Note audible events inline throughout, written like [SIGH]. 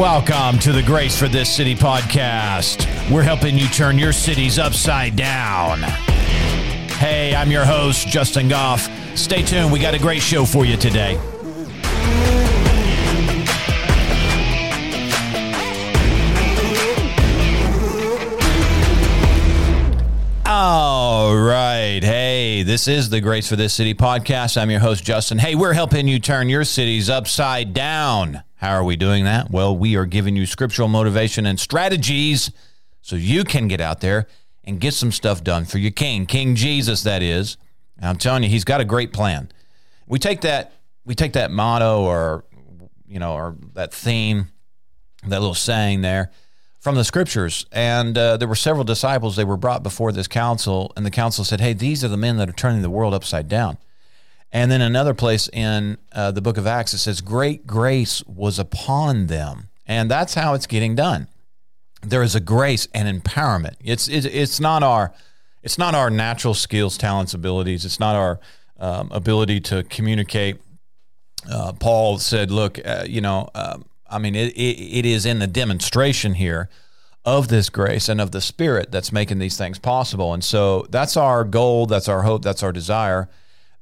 welcome to the Grace for This City podcast. We're helping you turn your cities upside down. Hey, I'm your host, Justin Goff. Stay tuned, we got a great show for you today. All right. Hey, this is the Grace for This City podcast. I'm your host, Justin. Hey, we're helping you turn your cities upside down. How are we doing that? Well, we are giving you scriptural motivation and strategies so you can get out there and get some stuff done for your king, King Jesus, that is. And I'm telling you, he's got a great plan. We take that, we take that motto or, you know, or that theme, that little saying there from the scriptures. And uh, there were several disciples, they were brought before this council, and the council said, Hey, these are the men that are turning the world upside down. And then another place in uh, the book of Acts, it says, Great grace was upon them. And that's how it's getting done. There is a grace and empowerment. It's, it's, it's, not, our, it's not our natural skills, talents, abilities. It's not our um, ability to communicate. Uh, Paul said, Look, uh, you know, um, I mean, it, it, it is in the demonstration here of this grace and of the Spirit that's making these things possible. And so that's our goal, that's our hope, that's our desire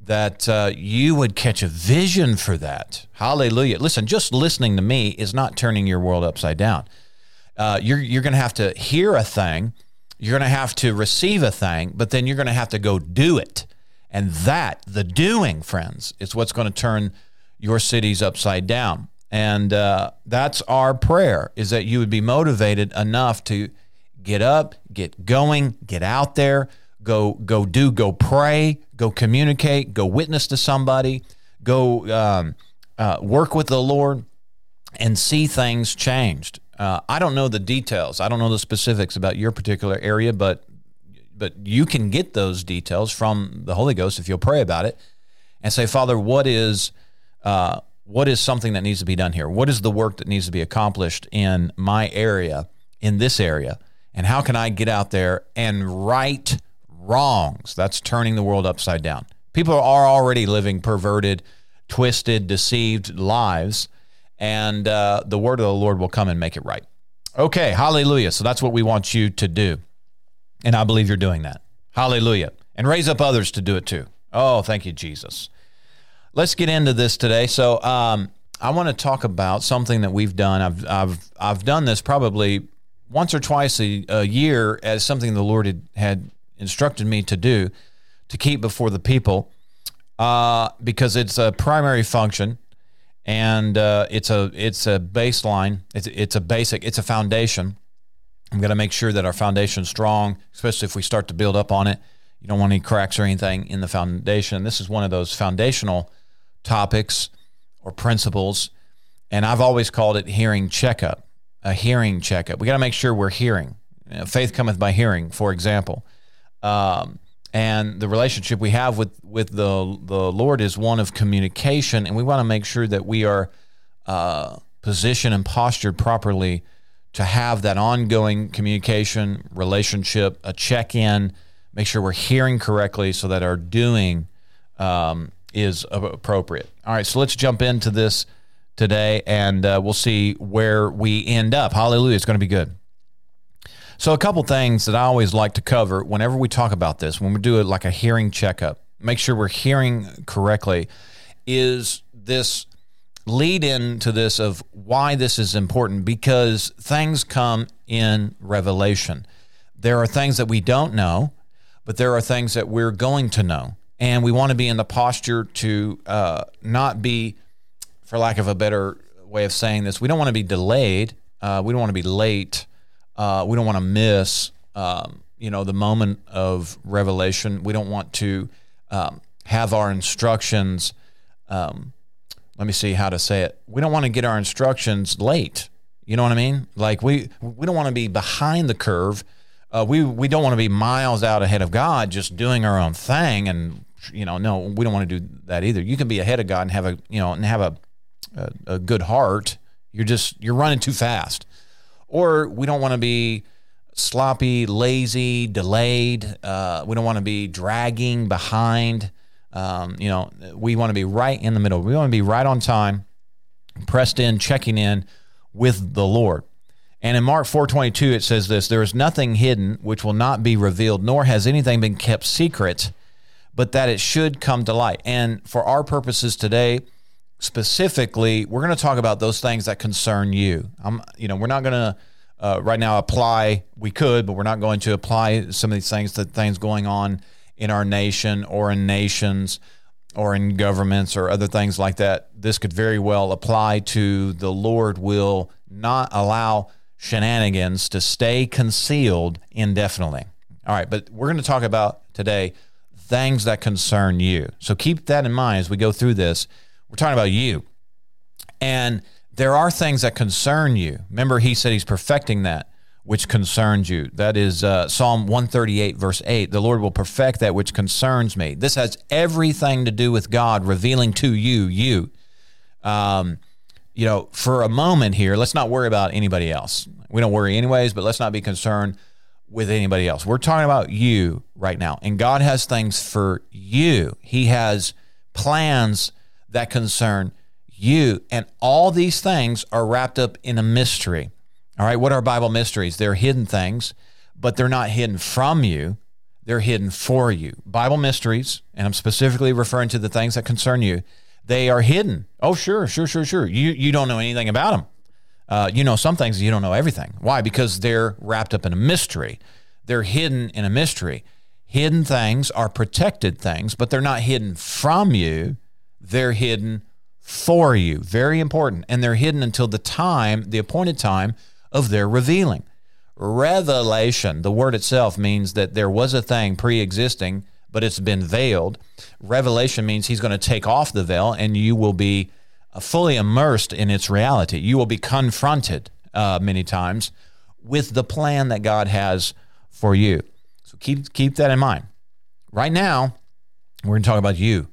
that uh, you would catch a vision for that. Hallelujah. Listen, just listening to me is not turning your world upside down. Uh, you're you're going to have to hear a thing, you're going to have to receive a thing, but then you're going to have to go do it. And that, the doing, friends, is what's going to turn your cities upside down. And uh, that's our prayer is that you would be motivated enough to get up, get going, get out there, go go do, go pray, go communicate, go witness to somebody, go um, uh, work with the Lord, and see things changed. Uh, I don't know the details. I don't know the specifics about your particular area, but but you can get those details from the Holy Ghost if you'll pray about it and say, Father, what is uh, what is something that needs to be done here? What is the work that needs to be accomplished in my area, in this area? And how can I get out there and right wrongs? That's turning the world upside down. People are already living perverted, twisted, deceived lives, and uh, the word of the Lord will come and make it right. Okay, hallelujah. So that's what we want you to do. And I believe you're doing that. Hallelujah. And raise up others to do it too. Oh, thank you, Jesus let's get into this today. So, um, I want to talk about something that we've done. I've I've I've done this probably once or twice a, a year as something the Lord had, had instructed me to do to keep before the people uh, because it's a primary function and uh, it's a it's a baseline. It's it's a basic. It's a foundation. I'm going to make sure that our foundation is strong, especially if we start to build up on it. You don't want any cracks or anything in the foundation. This is one of those foundational topics or principles. And I've always called it hearing checkup, a hearing checkup. We got to make sure we're hearing. You know, faith cometh by hearing, for example. Um, and the relationship we have with, with the, the Lord is one of communication. And we want to make sure that we are uh, positioned and postured properly to have that ongoing communication, relationship, a check in, make sure we're hearing correctly so that our doing um, is appropriate. All right, so let's jump into this today and uh, we'll see where we end up. Hallelujah, it's going to be good. So, a couple things that I always like to cover whenever we talk about this, when we do it like a hearing checkup, make sure we're hearing correctly, is this lead into this of why this is important because things come in revelation. There are things that we don't know, but there are things that we're going to know and we want to be in the posture to uh, not be, for lack of a better way of saying this, we don't want to be delayed. Uh, we don't want to be late. Uh, we don't want to miss, um, you know, the moment of revelation. We don't want to um, have our instructions. Um, let me see how to say it. We don't want to get our instructions late. You know what I mean? Like we we don't want to be behind the curve. Uh, we we don't want to be miles out ahead of God, just doing our own thing and you know, no, we don't want to do that either. You can be ahead of God and have a, you know, and have a, a, a good heart. You're just, you're running too fast. Or we don't want to be sloppy, lazy, delayed. Uh, we don't want to be dragging behind. Um, you know, we want to be right in the middle. We want to be right on time, pressed in, checking in with the Lord. And in Mark 4:22 it says this, there is nothing hidden which will not be revealed, nor has anything been kept secret, but that it should come to light. And for our purposes today, specifically, we're going to talk about those things that concern you. I'm, you know, we're not going to uh, right now apply. We could, but we're not going to apply some of these things to things going on in our nation or in nations or in governments or other things like that. This could very well apply to the Lord will not allow shenanigans to stay concealed indefinitely. All right, but we're going to talk about today things that concern you. So keep that in mind as we go through this. We're talking about you. And there are things that concern you. Remember, he said he's perfecting that which concerns you. That is uh, Psalm 138, verse 8. The Lord will perfect that which concerns me. This has everything to do with God revealing to you, you. Um, you know, for a moment here, let's not worry about anybody else. We don't worry anyways, but let's not be concerned with anybody else. We're talking about you right now. And God has things for you. He has plans that concern you. And all these things are wrapped up in a mystery. All right, what are Bible mysteries? They're hidden things, but they're not hidden from you. They're hidden for you. Bible mysteries, and I'm specifically referring to the things that concern you, they are hidden. Oh, sure, sure, sure, sure. You you don't know anything about them. Uh, you know some things, you don't know everything. Why? Because they're wrapped up in a mystery. They're hidden in a mystery. Hidden things are protected things, but they're not hidden from you. They're hidden for you. Very important. And they're hidden until the time, the appointed time of their revealing. Revelation, the word itself means that there was a thing pre existing but it's been veiled. Revelation means he's going to take off the veil and you will be uh, fully immersed in its reality. You will be confronted uh, many times with the plan that God has for you. So keep keep that in mind. Right now, we're going to talk about you,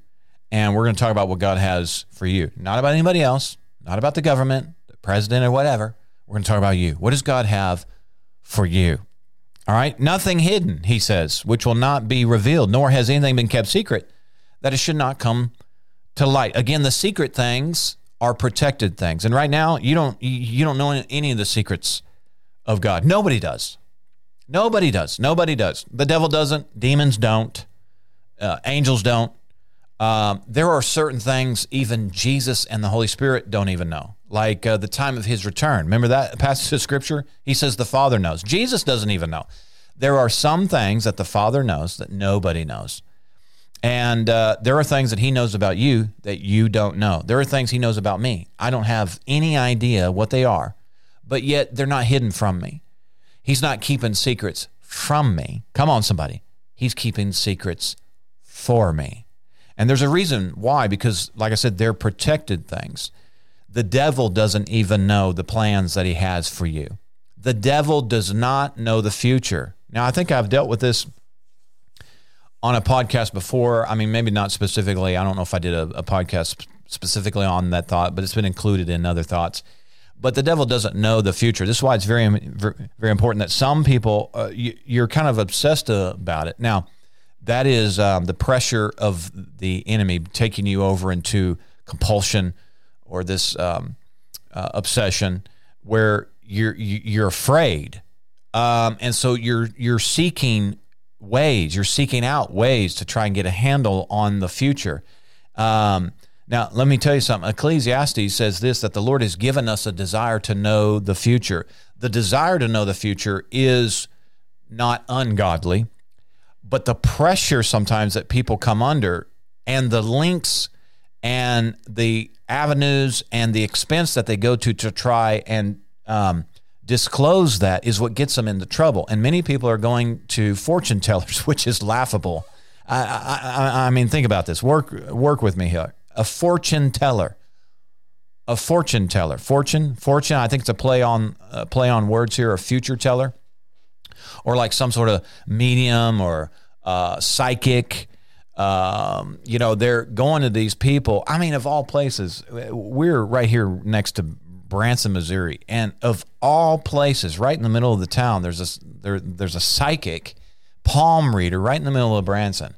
and we're going to talk about what God has for you. Not about anybody else, not about the government, the president, or whatever. We're going to talk about you. What does God have for you? All right. Nothing hidden, he says, which will not be revealed, nor has anything been kept secret, that it should not come to light. Again, the secret things are protected things. And right now, you don't you don't know any of the secrets of God. Nobody does. Nobody does. Nobody does. The devil doesn't. Demons don't. Uh, angels don't. Um, there are certain things even Jesus and the Holy Spirit don't even know, like uh, the time of his return. Remember that passage of scripture? He says the Father knows. Jesus doesn't even know. There are some things that the Father knows that nobody knows. And uh, there are things that he knows about you that you don't know. There are things he knows about me. I don't have any idea what they are, but yet they're not hidden from me. He's not keeping secrets from me. Come on, somebody. He's keeping secrets for me. And there's a reason why, because, like I said, they're protected things. The devil doesn't even know the plans that he has for you. The devil does not know the future. Now, I think I've dealt with this on a podcast before. I mean, maybe not specifically. I don't know if I did a, a podcast specifically on that thought, but it's been included in other thoughts. But the devil doesn't know the future. This is why it's very, very important that some people, uh, you, are kind of obsessed about it. Now, that is um, the pressure of the enemy taking you over into compulsion or this um, uh, obsession where you're you're afraid, um, and so you're you're seeking ways, you're seeking out ways to try and get a handle on the future. Um, now, let me tell you something. Ecclesiastes says this that the Lord has given us a desire to know the future. The desire to know the future is not ungodly but the pressure sometimes that people come under and the links and the avenues and the expense that they go to to try and um, disclose that is what gets them into trouble. And many people are going to fortune tellers, [LAUGHS] which is laughable. I, I, I mean, think about this. Work work with me here. A fortune teller, a fortune teller, fortune, fortune. I think it's a play on uh, play on words here. A future teller or like some sort of medium or uh, psychic. Um, you know, they're going to these people. I mean, of all places, we're right here next to Branson, Missouri, and of all places, right in the middle of the town, there's a there, there's a psychic palm reader right in the middle of Branson.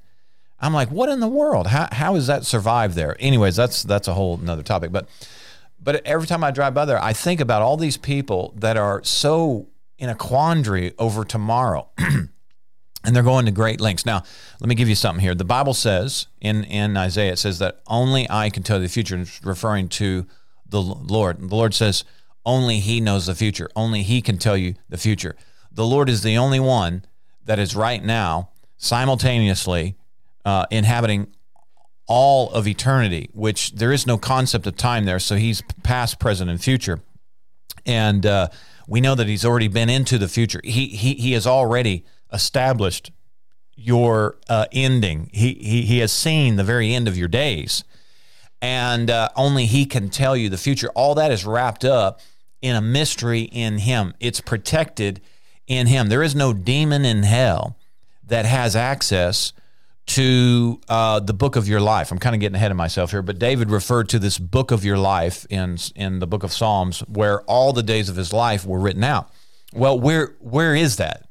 I'm like, what in the world? How how has that survived there? Anyways, that's that's a whole another topic. But but every time I drive by there, I think about all these people that are so in a quandary over tomorrow. [CLEARS THROAT] and they're going to great lengths. Now, let me give you something here. The Bible says in, in Isaiah, it says that only I can tell the future, referring to the Lord. The Lord says, only He knows the future. Only He can tell you the future. The Lord is the only one that is right now simultaneously uh, inhabiting all of eternity, which there is no concept of time there. So He's past, present, and future. And uh, we know that He's already been into the future. He, he, he has already established your uh, ending. He, he, he has seen the very end of your days. And uh, only He can tell you the future. All that is wrapped up in a mystery in Him, it's protected in Him. There is no demon in hell that has access to uh, the book of your life. I'm kind of getting ahead of myself here, but David referred to this book of your life in in the book of Psalms, where all the days of his life were written out. Well, where where is that?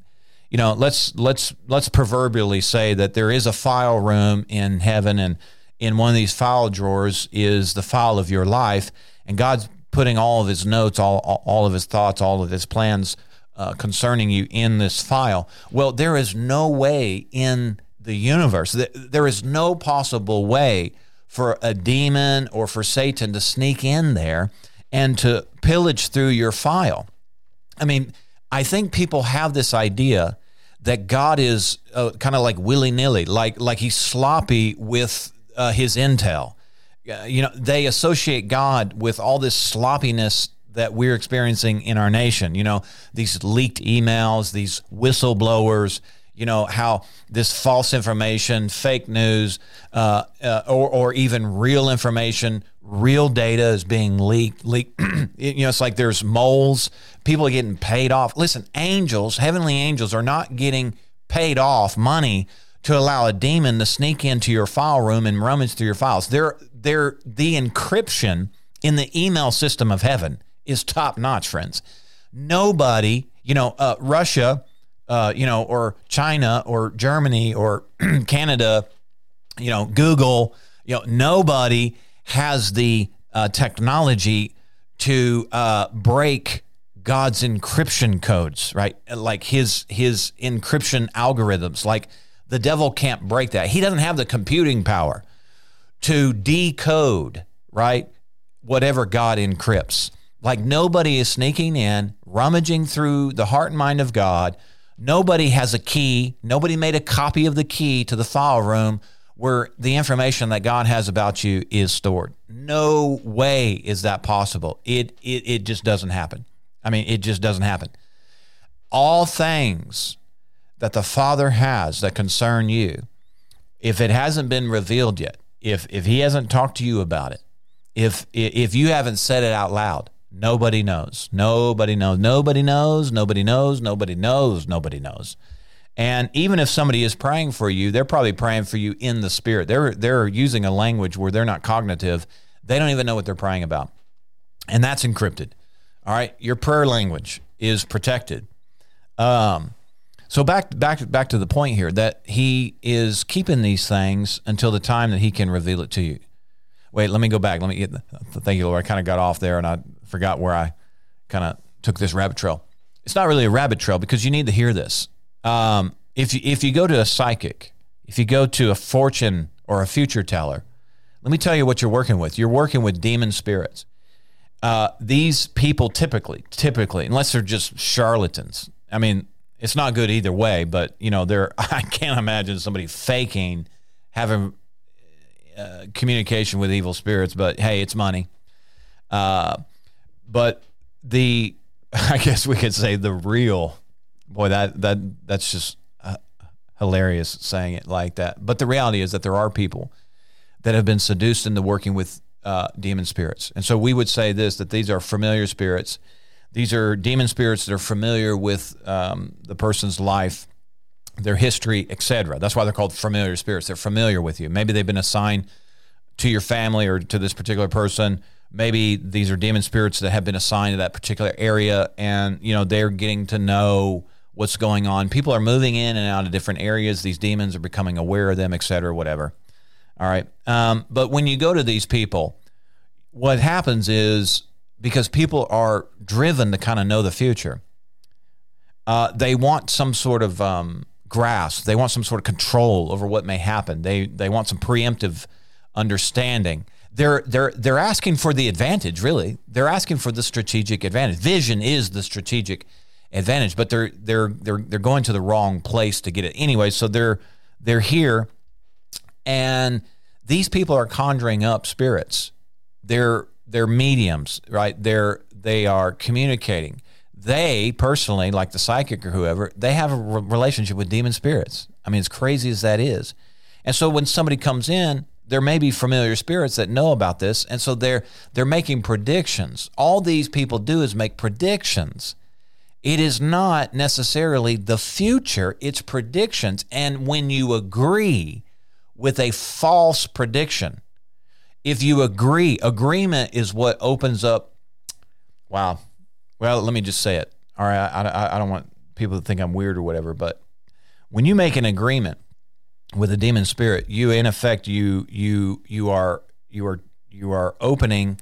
you know, let's let's let's proverbially say that there is a file room in heaven, and in one of these file drawers is the file of your life, and God's putting all of His notes, all all of His thoughts, all of His plans uh, concerning you in this file. Well, there is no way in the universe, there is no possible way for a demon or for Satan to sneak in there and to pillage through your file. I mean I think people have this idea that God is uh, kind of like willy nilly, like like he's sloppy with uh, his intel. You know, they associate God with all this sloppiness that we're experiencing in our nation. You know, these leaked emails, these whistleblowers. You know how this false information, fake news, uh, uh, or or even real information real data is being leaked. leaked. [CLEARS THROAT] you know, it's like there's moles. People are getting paid off. Listen, angels, heavenly angels, are not getting paid off money to allow a demon to sneak into your file room and rummage through your files. They're, they're the encryption in the email system of heaven is top notch, friends. Nobody, you know, uh, Russia, uh, you know, or China or Germany or [CLEARS THROAT] Canada, you know, Google, you know, nobody has the uh, technology to uh, break God's encryption codes, right? Like his his encryption algorithms. Like the devil can't break that. He doesn't have the computing power to decode, right? Whatever God encrypts. Like nobody is sneaking in, rummaging through the heart and mind of God. Nobody has a key. Nobody made a copy of the key to the file room where the information that God has about you is stored. No way is that possible. It, it, it just doesn't happen. I mean, it just doesn't happen. All things that the Father has that concern you, if it hasn't been revealed yet, if, if He hasn't talked to you about it, if, if you haven't said it out loud, nobody knows. Nobody knows. Nobody knows. Nobody knows. Nobody knows. Nobody knows. And even if somebody is praying for you, they're probably praying for you in the spirit. They're they're using a language where they're not cognitive. They don't even know what they're praying about. And that's encrypted. All right, your prayer language is protected. Um, so back back back to the point here that he is keeping these things until the time that he can reveal it to you. Wait, let me go back. Let me get. Thank you, Lord. I kind of got off there and I forgot where I kind of took this rabbit trail. It's not really a rabbit trail because you need to hear this. Um, if you, if you go to a psychic, if you go to a fortune or a future teller, let me tell you what you're working with. You're working with demon spirits. Uh, these people typically, typically, unless they're just charlatans. I mean, it's not good either way. But you know, they're. [LAUGHS] I can't imagine somebody faking having uh, communication with evil spirits. But hey, it's money. Uh, but the, [LAUGHS] I guess we could say the real boy, that that that's just uh, hilarious saying it like that. But the reality is that there are people that have been seduced into working with uh, demon spirits, and so we would say this: that these are familiar spirits. These are demon spirits that are familiar with um, the person's life, their history, etc. That's why they're called familiar spirits. They're familiar with you. Maybe they've been assigned to your family or to this particular person maybe these are demon spirits that have been assigned to that particular area and you know they're getting to know what's going on. People are moving in and out of different areas. These demons are becoming aware of them, et cetera, whatever. All right. Um, but when you go to these people, what happens is because people are driven to kind of know the future, uh, they want some sort of um, grasp. They want some sort of control over what may happen. They they want some preemptive understanding. They're they're they're asking for the advantage. Really, they're asking for the strategic advantage. Vision is the strategic advantage, but they're they're they're they're going to the wrong place to get it anyway. So they're they're here, and these people are conjuring up spirits. They're they're mediums, right? They're they are communicating. They personally, like the psychic or whoever, they have a re- relationship with demon spirits. I mean, as crazy as that is, and so when somebody comes in, there may be familiar spirits that know about this, and so they're they're making predictions. All these people do is make predictions. It is not necessarily the future, it's predictions. And when you agree with a false prediction, if you agree, agreement is what opens up. Wow. Well, let me just say it. All right. I, I, I don't want people to think I'm weird or whatever, but when you make an agreement with a demon spirit, you in effect you you you are you are you are opening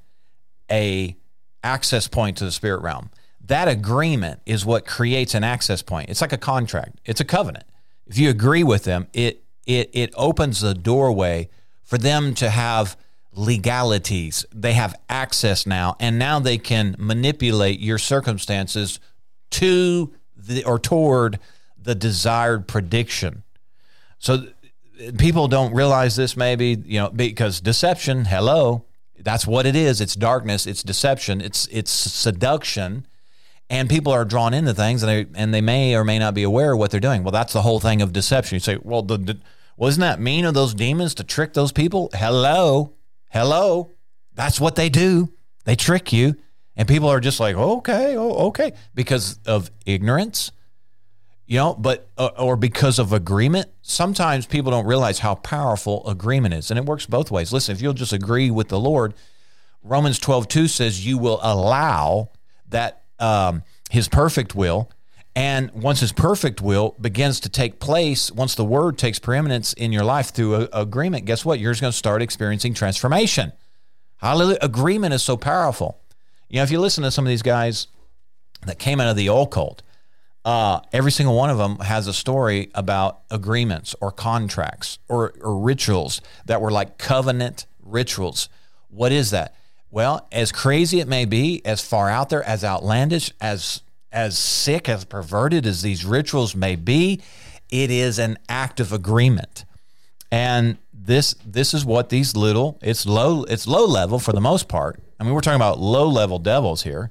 a access point to the spirit realm. That agreement is what creates an access point. It's like a contract. It's a covenant. If you agree with them, it it it opens the doorway for them to have legalities. They have access now, and now they can manipulate your circumstances to the or toward the desired prediction. So people don't realize this maybe, you know, because deception, hello, that's what it is. It's darkness, it's deception, it's it's seduction. And people are drawn into things and they and they may or may not be aware of what they're doing. Well, that's the whole thing of deception. You say, well, the, the wasn't that mean of those demons to trick those people? Hello. Hello. That's what they do. They trick you. And people are just like, oh, okay, oh, okay, because of ignorance, you know, but, uh, or because of agreement. Sometimes people don't realize how powerful agreement is. And it works both ways. Listen, if you'll just agree with the Lord, Romans 12, 2 says you will allow that um, his perfect will. And once his perfect will begins to take place, once the word takes preeminence in your life through a, agreement, guess what? You're going to start experiencing transformation. Hallelujah. Agreement is so powerful. You know, if you listen to some of these guys that came out of the occult, uh, every single one of them has a story about agreements or contracts or, or rituals that were like covenant rituals. What is that? Well, as crazy it may be, as far out there, as outlandish, as as sick, as perverted as these rituals may be, it is an act of agreement. And this this is what these little it's low it's low level for the most part. I mean, we're talking about low level devils here,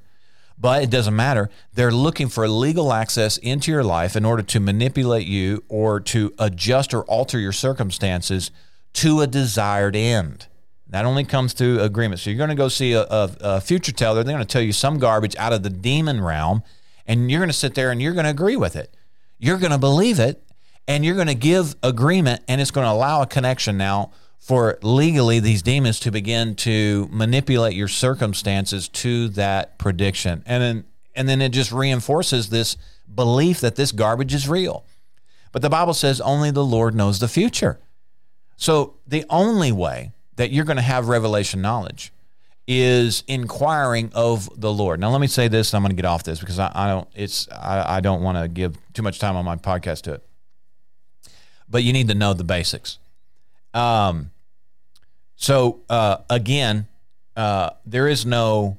but it doesn't matter. They're looking for legal access into your life in order to manipulate you or to adjust or alter your circumstances to a desired end. That only comes through agreement. So you're going to go see a, a, a future teller. They're going to tell you some garbage out of the demon realm and you're going to sit there and you're going to agree with it. You're going to believe it and you're going to give agreement and it's going to allow a connection now for legally these demons to begin to manipulate your circumstances to that prediction. And then and then it just reinforces this belief that this garbage is real. But the Bible says only the Lord knows the future. So the only way that you're going to have revelation knowledge is inquiring of the Lord. Now, let me say this. I'm going to get off this because I, I don't. It's I, I don't want to give too much time on my podcast to it. But you need to know the basics. Um. So uh, again, uh, there is no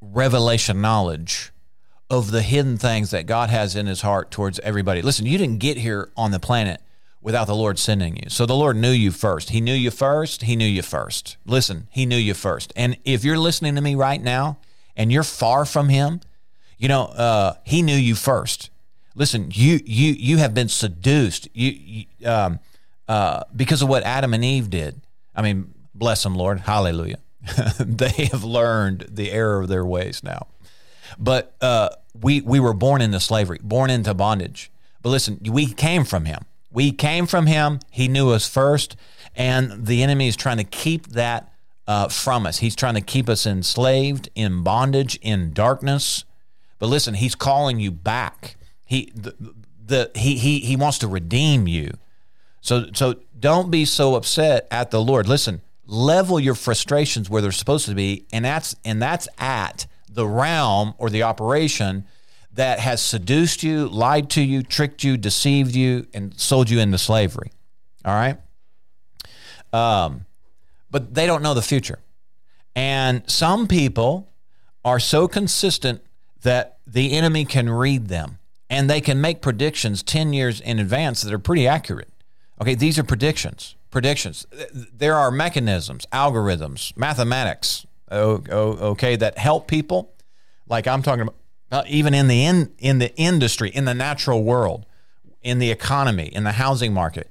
revelation knowledge of the hidden things that God has in His heart towards everybody. Listen, you didn't get here on the planet without the Lord sending you. So the Lord knew you first. He knew you first. He knew you first. Listen, He knew you first. And if you're listening to me right now and you're far from Him, you know, uh, He knew you first. Listen, you you you have been seduced. You, you um, uh, because of what Adam and Eve did. I mean, bless them, Lord. Hallelujah. [LAUGHS] they have learned the error of their ways now. But uh, we we were born into slavery, born into bondage. But listen, we came from Him. We came from him. He knew us first. And the enemy is trying to keep that uh, from us. He's trying to keep us enslaved, in bondage, in darkness. But listen, he's calling you back. He, the, the, he, he, he wants to redeem you. So, so don't be so upset at the Lord. Listen, level your frustrations where they're supposed to be, and that's and that's at the realm or the operation that has seduced you, lied to you, tricked you, deceived you, and sold you into slavery. All right. Um, but they don't know the future. And some people are so consistent that the enemy can read them and they can make predictions 10 years in advance that are pretty accurate. Okay, these are predictions. Predictions. There are mechanisms, algorithms, mathematics, okay, that help people. Like I'm talking about, even in the in, in the industry, in the natural world, in the economy, in the housing market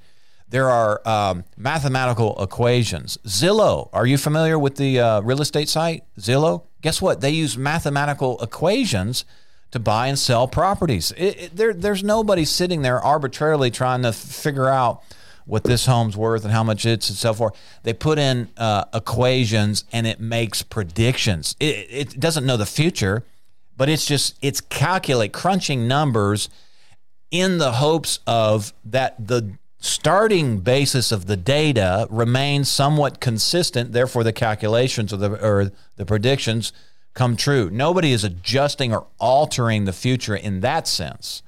there are um, mathematical equations. Zillow, are you familiar with the uh, real estate site Zillow? Guess what? They use mathematical equations to buy and sell properties. It, it, there, there's nobody sitting there arbitrarily trying to figure out what this home's worth and how much it's and so forth. They put in uh, equations and it makes predictions. It, it doesn't know the future, but it's just it's calculate crunching numbers in the hopes of that the starting basis of the data remains somewhat consistent. Therefore, the calculations or the, or the predictions come true. Nobody is adjusting or altering the future in that sense.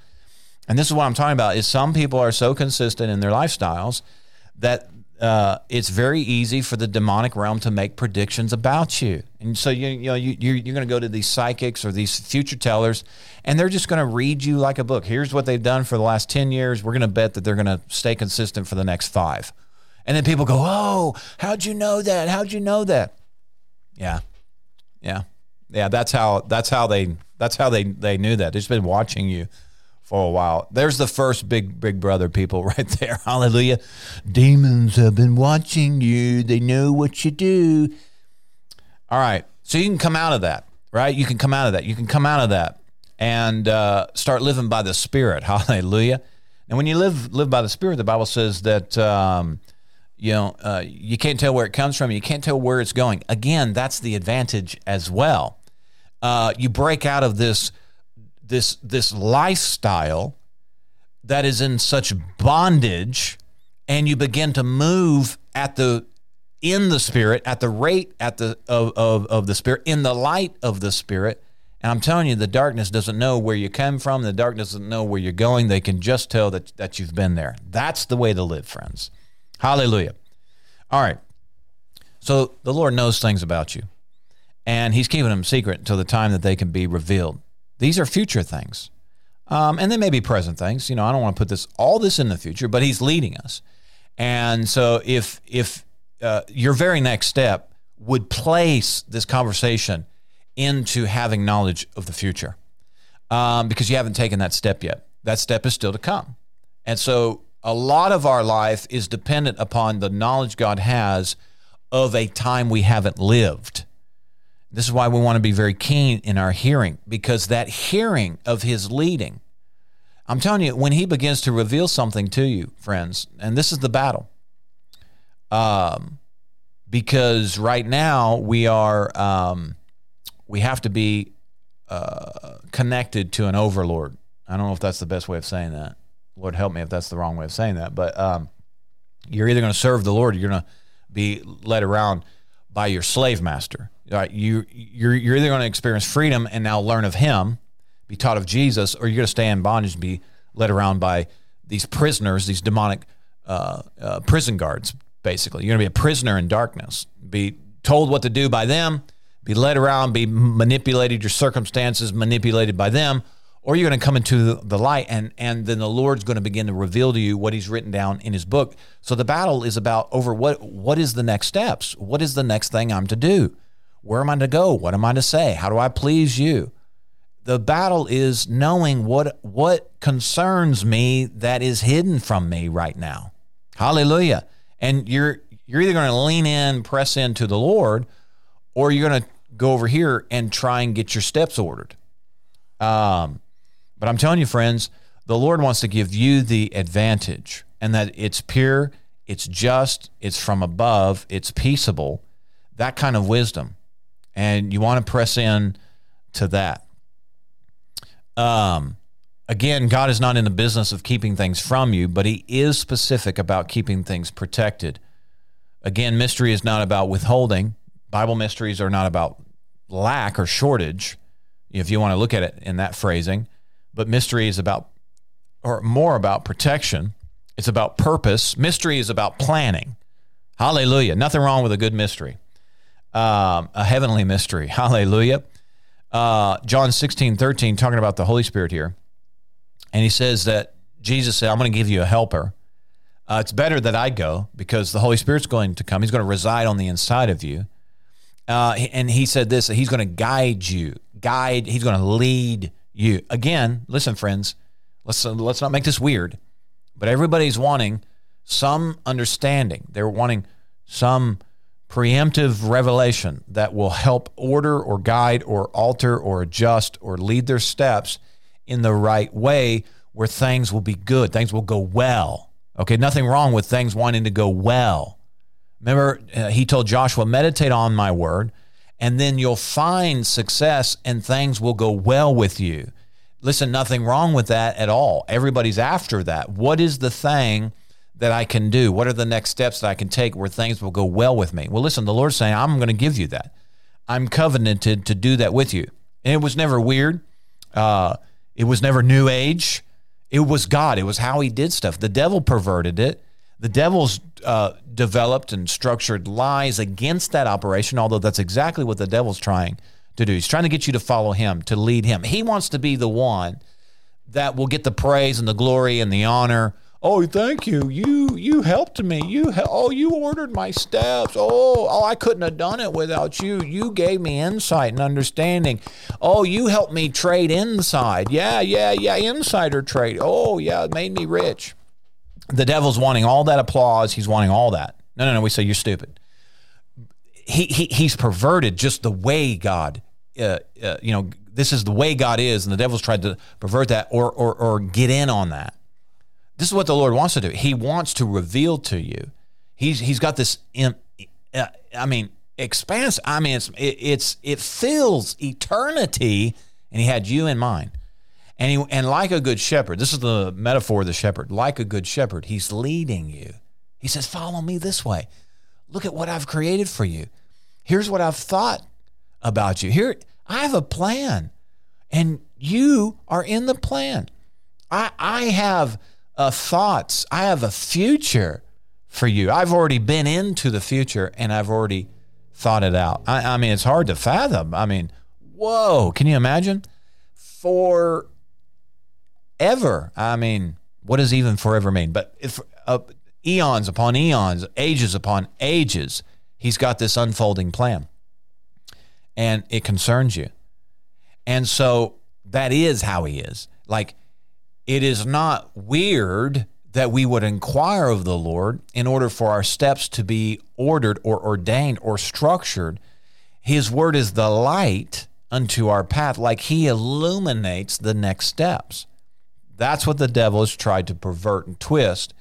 And this is what I'm talking about is some people are so consistent in their lifestyles that uh, it's very easy for the demonic realm to make predictions about you. And so you, you know you, you're, you're going to go to these psychics or these future tellers, and they're just going to read you like a book. Here's what they've done for the last ten years. We're going to bet that they're going to stay consistent for the next five. And then people go, "Oh, how'd you know that? How'd you know that?" Yeah, yeah, yeah. That's how that's how they that's how they they knew that. They've just been watching you for a while. There's the first big, big brother people [LAUGHS] right there. Hallelujah. Demons have been watching you, they know what you do. All right. So you can come out of that, right? You can come out of that. You can come out of that and uh, start living by the Spirit. [LAUGHS] Hallelujah. And when you live live by the Spirit, the Bible says that um, you know uh, you can't tell where it comes from. You can't tell where it's going. Again, that's the advantage as well. Uh, you break out of this this this lifestyle that is in such bondage and you begin to move at the in the spirit at the rate at the of, of, of the spirit in the light of the spirit. And i'm telling you the darkness doesn't know where you come from. The darkness doesn't know where you're going. They can just tell that, that you've been there. That's the way to live friends. Hallelujah. All right. So the lord knows things about you. And he's keeping them secret until the time that they can be revealed these are future things. Um, and they may be present things. You know, I don't want to put this all this in the future, but he's leading us. And so if if uh, your very next step would place this conversation into having knowledge of the future, um, because you haven't taken that step yet. That step is still to come. And so a lot of our life is dependent upon the knowledge God has of a time we haven't lived. This is why we want to be very keen in our hearing because that hearing of his leading, I'm telling you, when he begins to reveal something to you, friends, and this is the battle. Um, because right now we are, um, we have to be uh, connected to an overlord. I don't know if that's the best way of saying that. Lord help me if that's the wrong way of saying that. But um, you're either going to serve the Lord, or you're going to be led around by your slave master. Right? You you're you're either going to experience freedom and now learn of Him, be taught of Jesus, or you're going to stay in bondage and be led around by these prisoners, these demonic uh, uh, prison guards. Basically, you're going to be a prisoner in darkness, be told what to do by them, be led around, be manipulated, your circumstances manipulated by them, or you're going to come into the light and and then the Lord's going to begin to reveal to you what he's written down in his book. So the battle is about over what what is the next steps? What is the next thing I'm to do? Where am I to go? What am I to say? How do I please you? The battle is knowing what what concerns me that is hidden from me right now. Hallelujah. And you're you're either going to lean in, press into the Lord, or you're going to go over here and try and get your steps ordered. Um, but I'm telling you, friends, the Lord wants to give you the advantage and that it's pure, it's just, it's from above, it's peaceable, that kind of wisdom. And you want to press in to that. Um, again, God is not in the business of keeping things from you, but He is specific about keeping things protected Again, mystery is not about withholding. Bible mysteries are not about lack or shortage, if you want to look at it in that phrasing. But mystery is about, or more about protection. It's about purpose. Mystery is about planning. Hallelujah. Nothing wrong with a good mystery, um, a heavenly mystery. [LAUGHS] Hallelujah. Uh, John 16, 13, talking about the Holy Spirit here. And he says that Jesus said, I'm going to give you a helper. Uh, it's better that I go because the Holy Spirit's going to come. He's going to reside on the inside of you. Uh, and he said this he's going to guide you, guide, he's going to lead you. Again, listen, friends, let's, let's not make this weird, but everybody's wanting some understanding. They're wanting some preemptive revelation that will help order or guide or alter or adjust or lead their steps in the right way where things will be good, things will go well. Okay, nothing wrong with things wanting to go well. Remember, uh, he told Joshua, meditate on my word, and then you'll find success and things will go well with you. Listen, nothing wrong with that at all. Everybody's after that. What is the thing that I can do? What are the next steps that I can take where things will go well with me? Well, listen, the Lord's saying, I'm going to give you that. I'm covenanted to do that with you. And it was never weird. Uh, it was never new age. It was God. It was how he did stuff. The devil perverted it. The devil's uh, developed and structured lies against that operation, although that's exactly what the devil's trying to do. He's trying to get you to follow him, to lead him. He wants to be the one that will get the praise and the glory and the honor Oh, thank you. You you helped me. You oh you ordered my steps. Oh oh I couldn't have done it without you. You gave me insight and understanding. Oh, you helped me trade inside. Yeah yeah yeah insider trade. Oh yeah, it made me rich. The devil's wanting all that applause. He's wanting all that. No no no. We say you're stupid. He he he's perverted just the way God. Uh, uh, you know this is the way God is, and the devil's tried to pervert that or or or get in on that. This is what the Lord wants to do. He wants to reveal to you. He's he's got this. Uh, I mean, expanse. I mean, it's it, it's it fills eternity, and He had you in mind. And he and like a good shepherd, this is the metaphor of the shepherd. Like a good shepherd, He's leading you. He says, "Follow me this way. Look at what I've created for you. Here's what I've thought about you. Here, I have a plan, and you are in the plan. I I have." Uh, thoughts. I have a future for you. I've already been into the future and I've already thought it out. I, I mean, it's hard to fathom. I mean, whoa, can you imagine? For ever. I mean, what does even forever mean? But if uh, eons upon eons, ages upon ages, he's got this unfolding plan and it concerns you. And so that is how he is. Like it is not weird that we would inquire of the Lord in order for our steps to be ordered or ordained or structured. His word is the light unto our path, like he illuminates the next steps. That's what the devil has tried to pervert and twist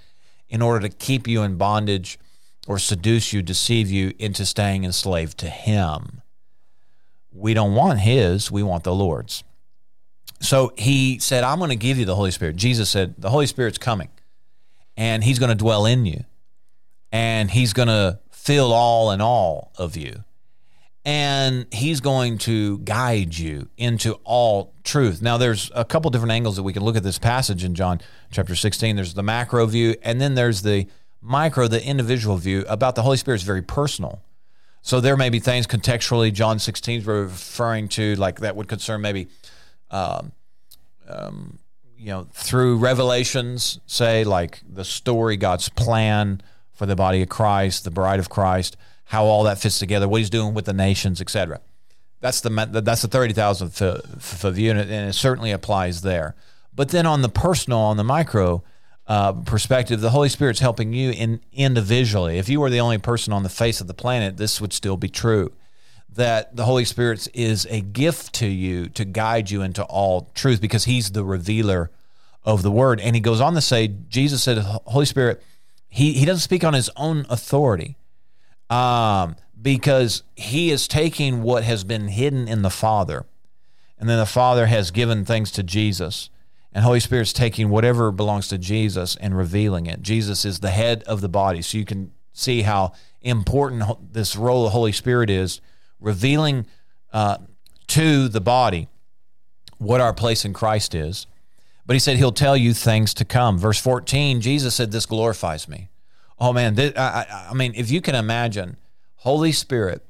in order to keep you in bondage or seduce you, deceive you into staying enslaved to him. We don't want his, we want the Lord's. So he said, I'm going to give you the Holy Spirit. Jesus said, The Holy Spirit's coming and he's going to dwell in you and he's going to fill all and all of you. And he's going to guide you into all truth. Now, there's a couple different angles that we can look at this passage in John chapter 16. There's the macro view, and then there's the micro, the individual view about the Holy Spirit is very personal. So there may be things contextually John 16 is referring to, like that would concern maybe um, um, you know, through revelations, say like the story, God's plan for the body of Christ, the bride of Christ, how all that fits together, what He's doing with the nations, etc. That's the that's the thirty thousand foot view, and it certainly applies there. But then on the personal, on the micro uh, perspective, the Holy Spirit's helping you in individually. If you were the only person on the face of the planet, this would still be true that the Holy Spirit is a gift to you to guide you into all truth because he's the revealer of the word. And he goes on to say, Jesus said, Holy Spirit, he, he doesn't speak on his own authority um, because he is taking what has been hidden in the Father. And then the Father has given things to Jesus. And Holy Spirit's taking whatever belongs to Jesus and revealing it. Jesus is the head of the body. So you can see how important this role of Holy Spirit is revealing uh, to the body what our place in Christ is. But he said he'll tell you things to come. Verse 14, Jesus said, This glorifies me. Oh man, this, I, I mean, if you can imagine, Holy Spirit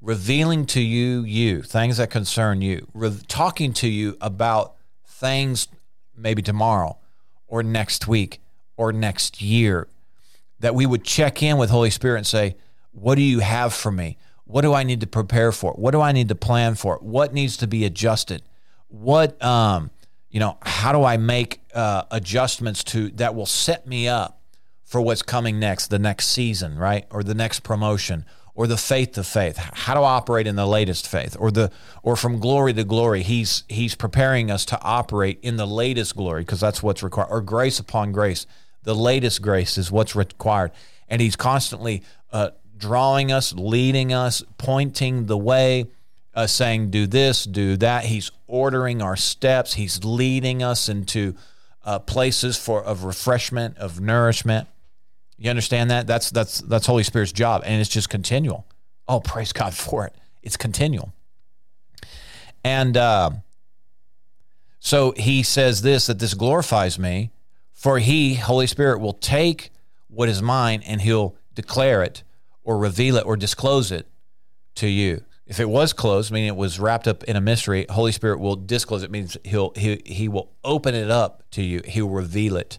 revealing to you, you, things that concern you, re- talking to you about things maybe tomorrow or next week or next year, that we would check in with Holy Spirit and say, What do you have for me? What do I need to prepare for? What do I need to plan for? What needs to be adjusted? What, um, you know, how do I make uh, adjustments to that will set me up for what's coming next, the next season, right? Or the next promotion or the faith to faith how to operate in the latest faith or the or from glory to glory he's he's preparing us to operate in the latest glory because that's what's required or grace upon grace the latest grace is what's required and he's constantly uh, drawing us leading us pointing the way uh, saying do this do that he's ordering our steps he's leading us into uh, places for of refreshment of nourishment you understand that? That's that's that's Holy Spirit's job, and it's just continual. Oh, praise God for it. It's continual. And uh, so he says this that this glorifies me, for he, Holy Spirit, will take what is mine and he'll declare it or reveal it or disclose it to you. If it was closed, meaning it was wrapped up in a mystery, Holy Spirit will disclose it. Means he'll he he will open it up to you. He'll reveal it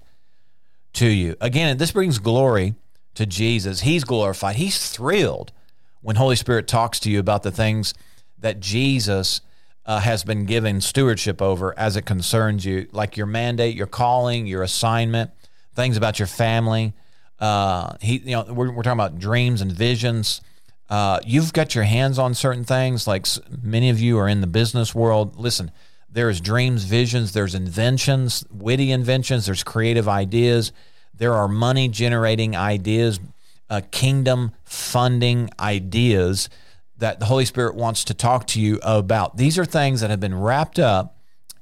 to you. Again, this brings glory to Jesus. He's glorified. He's thrilled when Holy Spirit talks to you about the things that Jesus uh, has been given stewardship over as it concerns you, like your mandate, your calling, your assignment, things about your family. Uh, he, you know, we're, we're talking about dreams and visions. Uh, you've got your hands on certain things, like many of you are in the business world. Listen, there's dreams, visions, there's inventions, witty inventions, there's creative ideas, there are money generating ideas, uh, kingdom funding ideas that the Holy Spirit wants to talk to you about. These are things that have been wrapped up,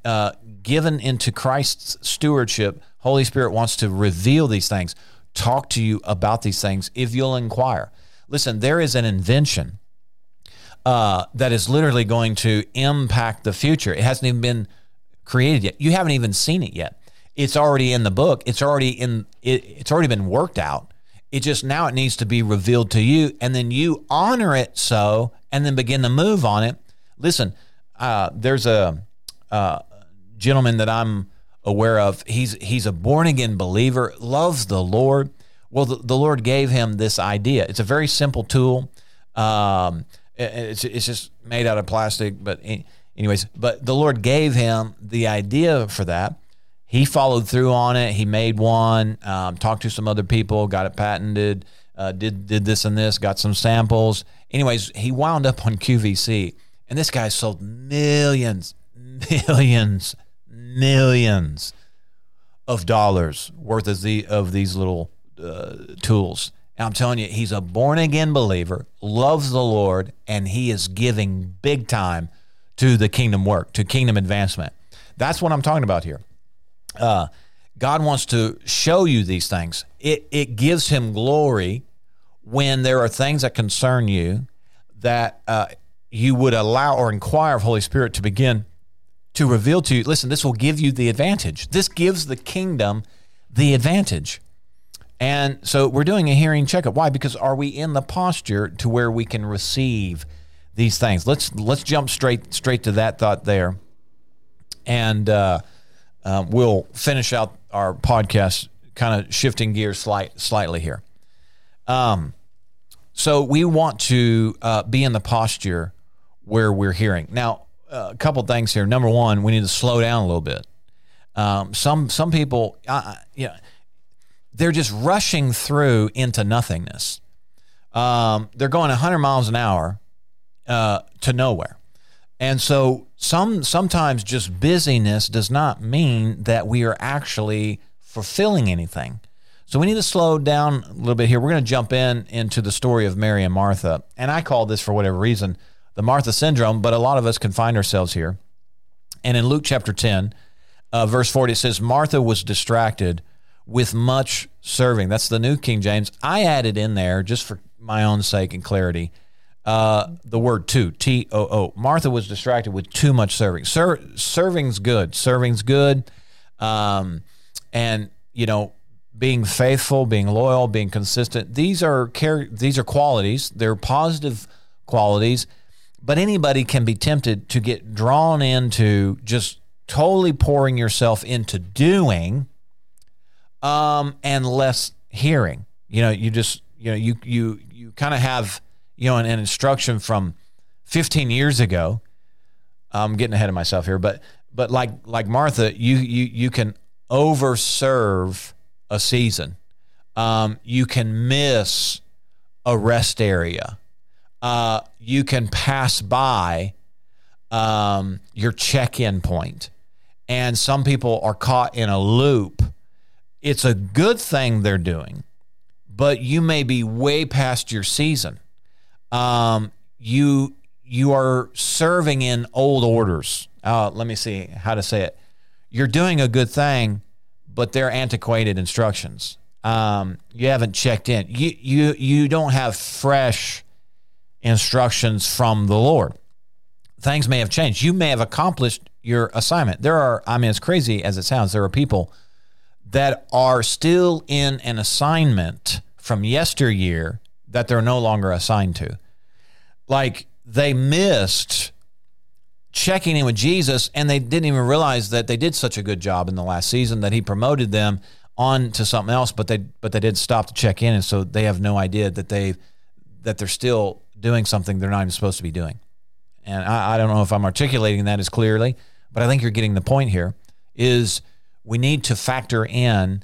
uh, given into Christ's stewardship. Holy Spirit wants to reveal these things, talk to you about these things if you'll inquire. Listen, there is an invention uh, that is literally going to impact the future. It hasn't even been created yet. You haven't even seen it yet. It's already in the book. It's already in. It, it's already been worked out. It just now it needs to be revealed to you, and then you honor it so, and then begin to move on it. Listen, uh, there's a uh, gentleman that I'm aware of. He's he's a born again believer, loves the Lord. Well, the, the Lord gave him this idea. It's a very simple tool. Um, it's, it's just made out of plastic, but anyways, but the Lord gave him the idea for that. He followed through on it. He made one, um, talked to some other people, got it patented, uh, did did this and this, got some samples. Anyways, he wound up on QVC, and this guy sold millions, [LAUGHS] millions, millions of dollars worth of the of these little uh, tools. And I'm telling you, he's a born again believer, loves the Lord, and he is giving big time to the kingdom work, to kingdom advancement. That's what I'm talking about here. Uh, God wants to show you these things. It, it gives him glory when there are things that concern you that uh, you would allow or inquire of Holy Spirit to begin to reveal to you. Listen, this will give you the advantage. This gives the kingdom the advantage. And so we're doing a hearing checkup. Why? Because are we in the posture to where we can receive these things? Let's let's jump straight straight to that thought there, and uh, uh, we'll finish out our podcast, kind of shifting gears slight slightly here. Um, so we want to uh, be in the posture where we're hearing. Now, a couple things here. Number one, we need to slow down a little bit. Um, some some people, uh, yeah they're just rushing through into nothingness. Um, they're going 100 miles an hour uh, to nowhere. And so some sometimes just busyness does not mean that we are actually fulfilling anything. So we need to slow down a little bit here. We're going to jump in into the story of Mary and Martha. And I call this for whatever reason the Martha syndrome, but a lot of us can find ourselves here. And in Luke chapter 10, uh, verse 40, it says, Martha was distracted with much serving. That's the New King James. I added in there just for my own sake and clarity, uh, the word too, T O O. Martha was distracted with too much serving. Ser- serving's good. Serving's good. Um, and, you know, being faithful, being loyal, being consistent, these are char- these are qualities. They're positive qualities, but anybody can be tempted to get drawn into just totally pouring yourself into doing um, and less hearing. You know, you just you know you you you kind of have you know an, an, instruction from 15 years ago. I'm getting ahead of myself here, but but like like Martha, you you you can overserve a season. Um, you can miss a rest area. Uh, you can pass by um, your check-in point, and some people are caught in a loop. It's a good thing they're doing but you may be way past your season. Um, you you are serving in old orders. Uh, let me see how to say it. You're doing a good thing, but they're antiquated instructions. Um, you haven't checked in. You you you don't have fresh instructions from the Lord. Things may have changed. You may have accomplished your assignment. There are, I mean, as crazy as it sounds, there are people that are still in an assignment from yesteryear that they're no longer assigned to. Like they missed checking in with Jesus and they didn't even realize that they did such a good job in the last season that he promoted them on to something else, but they but they did stop to check in and so they have no idea that they that they're still doing something they're not even supposed to be doing. And I, I don't know if I'm articulating that as clearly, but I think you're getting the point here is we need to factor in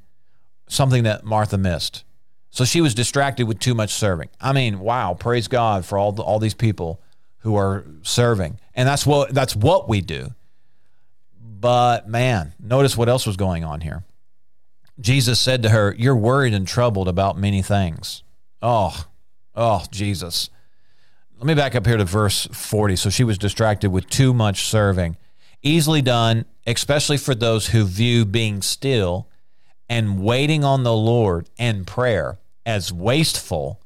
something that Martha missed. So she was distracted with too much serving. I mean, wow, praise God for all the, all these people who are serving. And that's what that's what we do. But man, notice what else was going on here. Jesus said to her, "You're worried and troubled about many things." Oh, oh, Jesus. Let me back up here to verse 40. So she was distracted with too much serving. Easily done, especially for those who view being still and waiting on the Lord and prayer as wasteful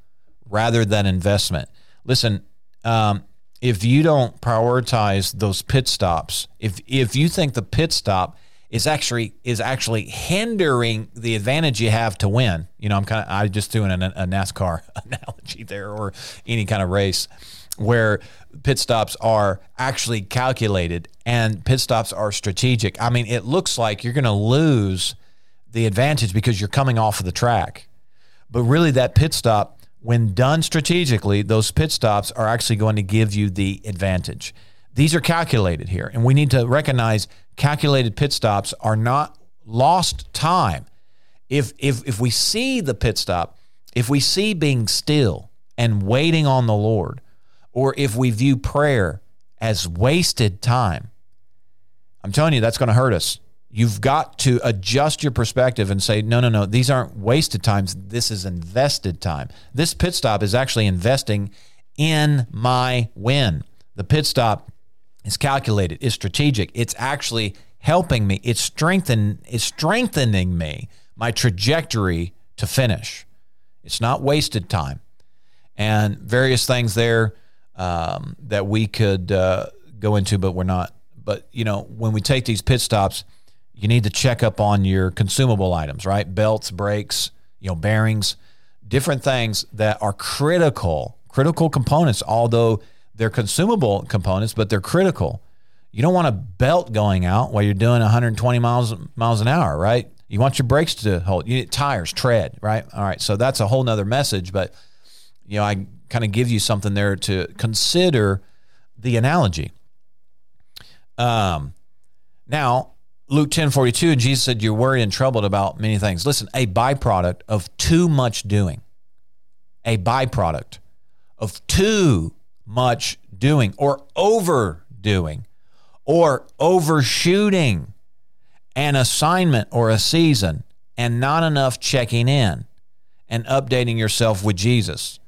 rather than investment. Listen, um, if you don't prioritize those pit stops, if if you think the pit stop is actually is actually hindering the advantage you have to win, you know, I'm kind of I just doing a, a NASCAR [LAUGHS] analogy there, or any kind of race where pit stops are actually calculated and pit stops are strategic. I mean, it looks like you're going to lose the advantage because you're coming off of the track. But really, that pit stop, when done strategically, those pit stops are actually going to give you the advantage. These are calculated here, and we need to recognize calculated pit stops are not lost time. If if if we see the pit stop, if we see being still and waiting on the Lord, or if we view prayer as wasted time, I'm telling you that's going to hurt us. You've got to adjust your perspective and say, no, no, no, these aren't wasted times. This is invested time. This pit stop is actually investing in my win. The pit stop is calculated, It's strategic. It's actually helping me. It's strengthen, it's strengthening me, my trajectory to finish. It's not wasted time. And various things there um, that we could uh, go into, but we're not. But you know, when we take these pit stops, you need to check up on your consumable items, right? Belts, brakes, you know, bearings, different things that are critical, critical components, although they're consumable components, but they're critical. You don't want a belt going out while you're doing 120 miles miles an hour, right? You want your brakes to hold. You need tires, tread, right? All right. So that's a whole nother message, but you know, I kind of give you something there to consider the analogy. Um, now, Luke 10 42, Jesus said, You're worried and troubled about many things. Listen, a byproduct of too much doing, a byproduct of too much doing or overdoing or overshooting an assignment or a season and not enough checking in and updating yourself with Jesus.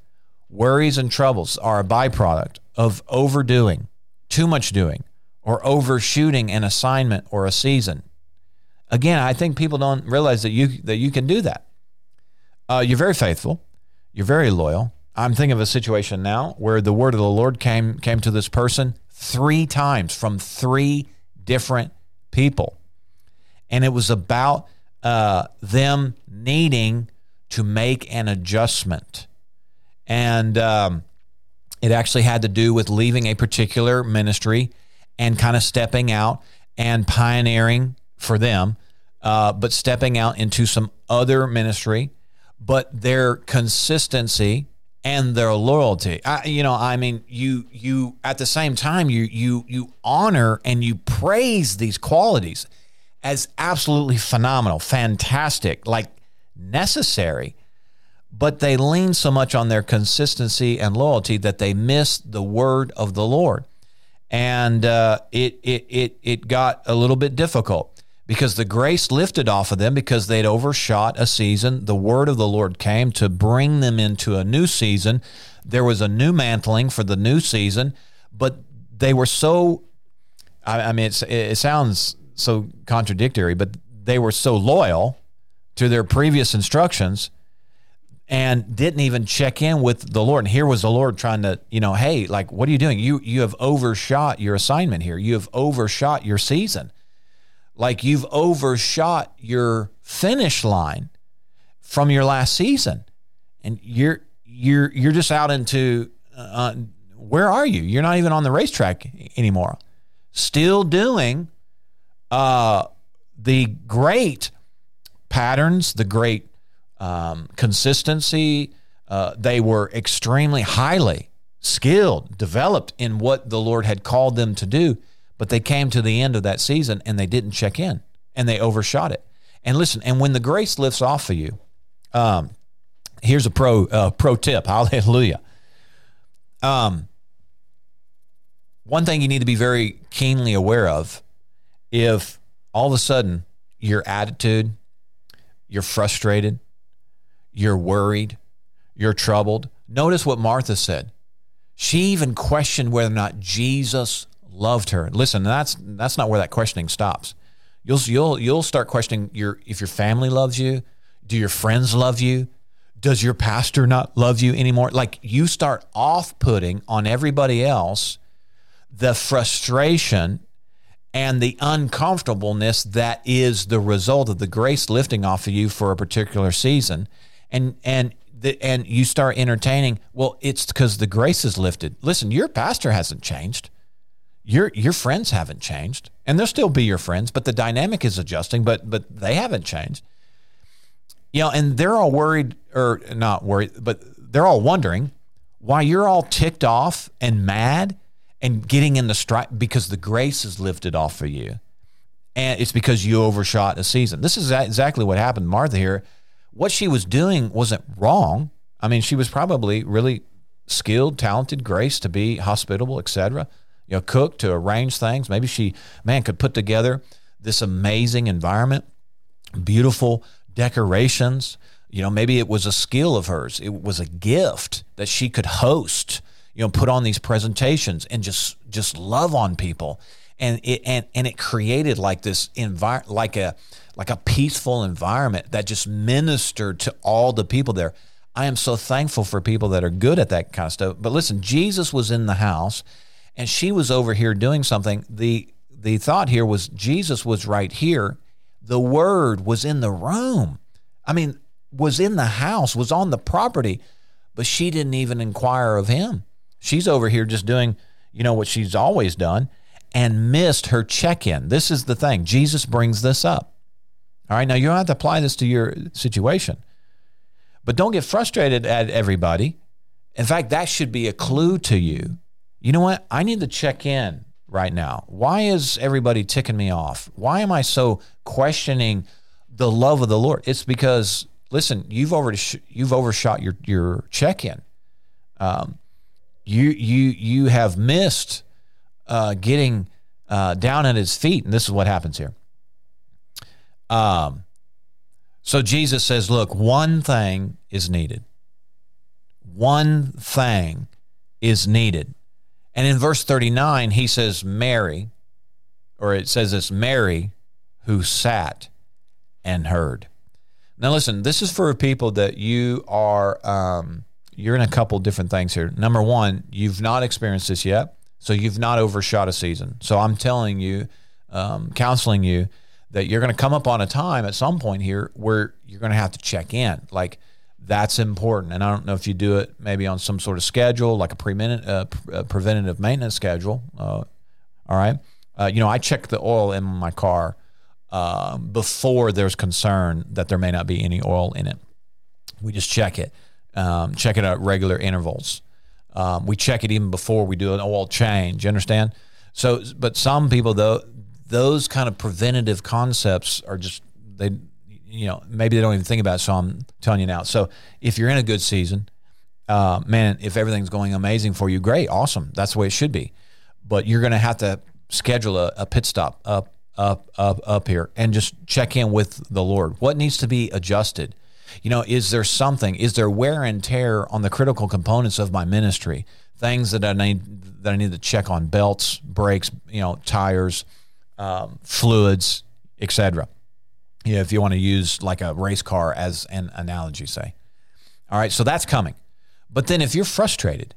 Worries and troubles are a byproduct of overdoing, too much doing, or overshooting an assignment or a season. Again, I think people don't realize that you that you can do that. Uh, you're very faithful. You're very loyal. I'm thinking of a situation now where the word of the Lord came came to this person three times from three different people, and it was about uh, them needing to make an adjustment, and um, it actually had to do with leaving a particular ministry and kind of stepping out and pioneering for them, uh, but stepping out into some other ministry. But their consistency and their loyalty. I, you know, I mean, you you at the same time you you you honor and you praise these qualities as absolutely phenomenal, fantastic, like necessary. But they lean so much on their consistency and loyalty that they miss the word of the Lord and uh, it, it it it got a little bit difficult because the grace lifted off of them because they'd overshot a season. The word of the Lord came to bring them into a new season. There was a new mantling for the new season, but they were so. I, I mean, it's, it sounds so contradictory, but they were so loyal to their previous instructions and didn't even check in with the Lord. And here was the Lord trying to, you know, hey, like, what are you doing? You you have overshot your assignment here. You have overshot your season. Like you've overshot your finish line from your last season, and you're you're you're just out into uh, where are you? You're not even on the racetrack anymore. Still doing uh, the great patterns, the great um, consistency. Uh, they were extremely highly skilled, developed in what the Lord had called them to do. But they came to the end of that season and they didn't check in and they overshot it. And listen, and when the grace lifts off of you, um, here's a pro uh, pro tip. [LAUGHS] Hallelujah. Um, one thing you need to be very keenly aware of if all of a sudden your attitude, you're frustrated, you're worried, you're troubled. Notice what Martha said. She even questioned whether or not Jesus loved her. Listen, that's that's not where that questioning stops. You'll you'll you'll start questioning your if your family loves you, do your friends love you? Does your pastor not love you anymore? Like you start off-putting on everybody else the frustration and the uncomfortableness that is the result of the grace lifting off of you for a particular season and and the, and you start entertaining. Well, it's because the grace is lifted. Listen, your pastor hasn't changed. Your your friends haven't changed, and they'll still be your friends, but the dynamic is adjusting. But but they haven't changed. You know, and they're all worried, or not worried, but they're all wondering why you're all ticked off and mad and getting in the strike because the grace is lifted off of you. And it's because you overshot a season. This is exactly what happened, Martha here what she was doing wasn't wrong. I mean, she was probably really skilled, talented, grace to be hospitable, etc. You know, cook to arrange things. Maybe she, man, could put together this amazing environment, beautiful decorations. You know, maybe it was a skill of hers. It was a gift that she could host. You know, put on these presentations and just just love on people, and it and and it created like this environment, like a like a peaceful environment that just ministered to all the people there. I am so thankful for people that are good at that kind of stuff. But listen, Jesus was in the house and she was over here doing something. The the thought here was Jesus was right here. The word was in the room. I mean, was in the house, was on the property, but she didn't even inquire of him. She's over here just doing, you know, what she's always done and missed her check-in. This is the thing. Jesus brings this up. All right, now you don't have to apply this to your situation, but don't get frustrated at everybody. In fact, that should be a clue to you. You know what? I need to check in right now. Why is everybody ticking me off? Why am I so questioning the love of the Lord? It's because listen, you've already you've overshot your your check in. Um, you you you have missed uh, getting uh, down at His feet, and this is what happens here. Um, so Jesus says, look, one thing is needed. One thing is needed. And in verse 39, he says, Mary, or it says it's Mary who sat and heard. Now, listen, this is for people that you are, um, you're in a couple different things here. Number one, you've not experienced this yet, so you've not overshot a season. So I'm telling you, um, counseling you that you're going to come up on a time at some point here where you're going to have to check in. Like that's important. And I don't know if you do it maybe on some sort of schedule, like a pre uh, uh, preventative maintenance schedule. Uh, all right. Uh, you know, I check the oil in my car uh, before there's concern that there may not be any oil in it. We just check it, um, check it at regular intervals. Um, we check it even before we do an oil change. You understand? So, but some people though, those kind of preventative concepts are just they you know, maybe they don't even think about it. So I'm telling you now. So if you're in a good season, uh, man, if everything's going amazing for you, great, awesome. That's the way it should be. But you're going to have to schedule a, a pit stop up, up, up, up here and just check in with the Lord. What needs to be adjusted? You know, is there something? Is there wear and tear on the critical components of my ministry? Things that I need that I need to check on: belts, brakes, you know, tires, um, fluids, etc you know, if you want to use like a race car as an analogy, say. All right, so that's coming. But then if you're frustrated,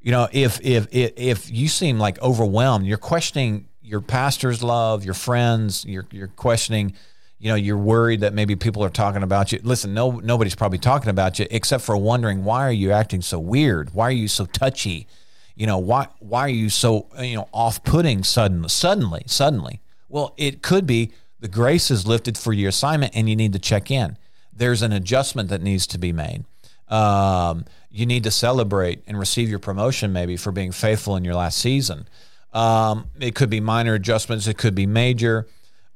you know, if if if, if you seem like overwhelmed, you're questioning your pastor's love, your friends, you're you're questioning, you know, you're worried that maybe people are talking about you. Listen, no nobody's probably talking about you except for wondering why are you acting so weird? Why are you so touchy? You know, why why are you so you know off-putting suddenly suddenly suddenly? Well, it could be the grace is lifted for your assignment and you need to check in. There's an adjustment that needs to be made. Um, you need to celebrate and receive your promotion maybe for being faithful in your last season. Um, it could be minor adjustments, it could be major,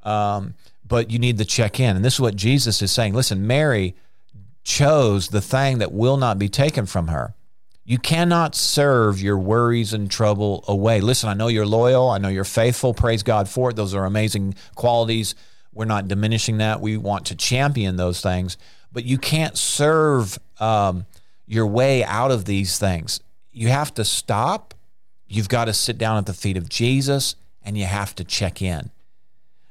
um, but you need to check in. And this is what Jesus is saying. Listen, Mary chose the thing that will not be taken from her. You cannot serve your worries and trouble away. Listen, I know you're loyal. I know you're faithful. Praise God for it. Those are amazing qualities. We're not diminishing that. We want to champion those things. But you can't serve um, your way out of these things. You have to stop. You've got to sit down at the feet of Jesus and you have to check in.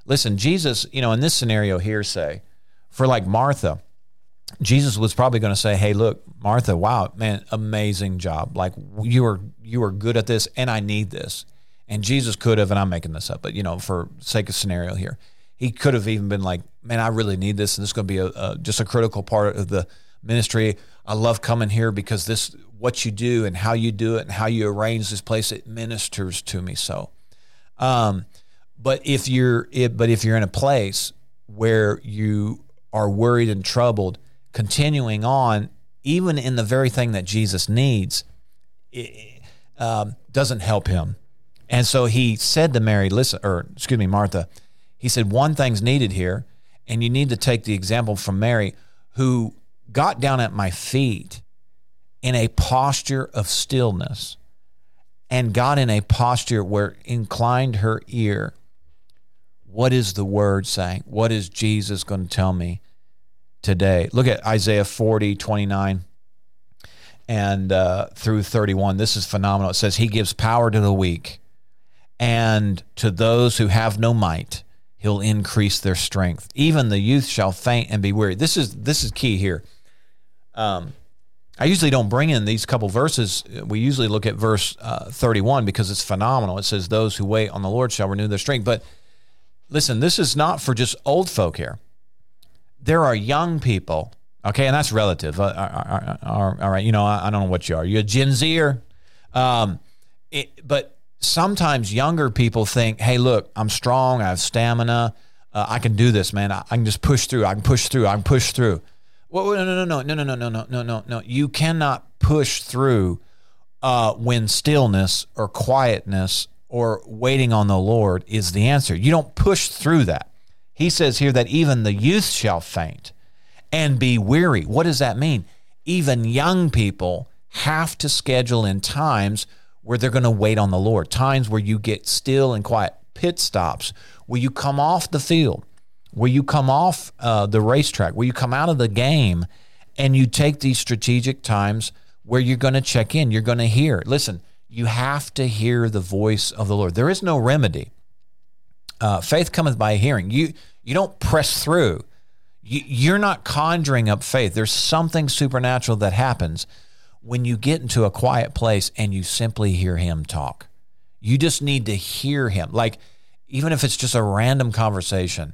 Listen, Jesus, you know, in this scenario here, say, for like Martha, Jesus was probably going to say, "Hey, look, Martha, wow, man, amazing job. Like you are you are good at this, and I need this." And Jesus could have, and I'm making this up, but you know, for sake of scenario here, he could have even been like, "Man, I really need this, and this is going to be a, a just a critical part of the ministry. I love coming here because this what you do and how you do it and how you arrange this place it ministers to me so." Um, but if you're it, but if you're in a place where you are worried and troubled continuing on, even in the very thing that Jesus needs, it, um, doesn't help him. And so he said to Mary, listen, or excuse me, Martha, he said, one thing's needed here, and you need to take the example from Mary, who got down at my feet in a posture of stillness and got in a posture where inclined her ear. What is the word saying? What is Jesus going to tell me? Today. Look at Isaiah 40, 29 and uh, through 31. This is phenomenal. It says, He gives power to the weak, and to those who have no might, He'll increase their strength. Even the youth shall faint and be weary. This is this is key here. Um, I usually don't bring in these couple verses. We usually look at verse uh, 31 because it's phenomenal. It says, Those who wait on the Lord shall renew their strength. But listen, this is not for just old folk here there are young people, okay, and that's relative. Uh, uh, uh, all right, you know, I, don't know what you are. You're a Gen Zer, um, it, but sometimes younger people think, "Hey, look, I'm strong. I have stamina. Uh, I can do this, man. I, I, can just push through. I can push through. I can push through." Well, no, no, no, no, no, no, no, no, no, no, no. You cannot push through uh, when stillness or quietness or waiting on the Lord is the answer. You don't push through that. He says here that even the youth shall faint and be weary. What does that mean? Even young people have to schedule in times where they're going to wait on the Lord, times where you get still and quiet, pit stops, where you come off the field, where you come off uh, the racetrack, where you come out of the game, and you take these strategic times where you're going to check in, you're going to hear. Listen, you have to hear the voice of the Lord. There is no remedy. Uh, faith cometh by hearing. You you don't press through. You, you're not conjuring up faith. There's something supernatural that happens when you get into a quiet place and you simply hear him talk. You just need to hear him. Like, even if it's just a random conversation,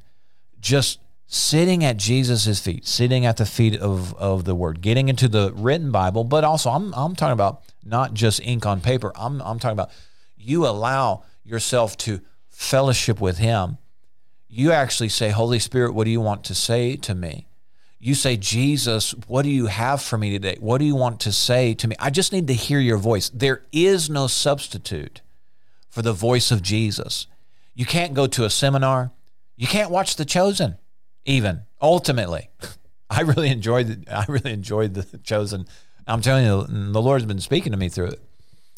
just sitting at Jesus' feet, sitting at the feet of, of the word, getting into the written Bible, but also I'm, I'm talking about not just ink on paper. I'm, I'm talking about you allow yourself to fellowship with him. You actually say, Holy Spirit, what do you want to say to me? You say, Jesus, what do you have for me today? What do you want to say to me? I just need to hear your voice. There is no substitute for the voice of Jesus. You can't go to a seminar. You can't watch The Chosen, even ultimately. [LAUGHS] I really enjoyed the, I really enjoyed The Chosen. I'm telling you, the Lord's been speaking to me through it.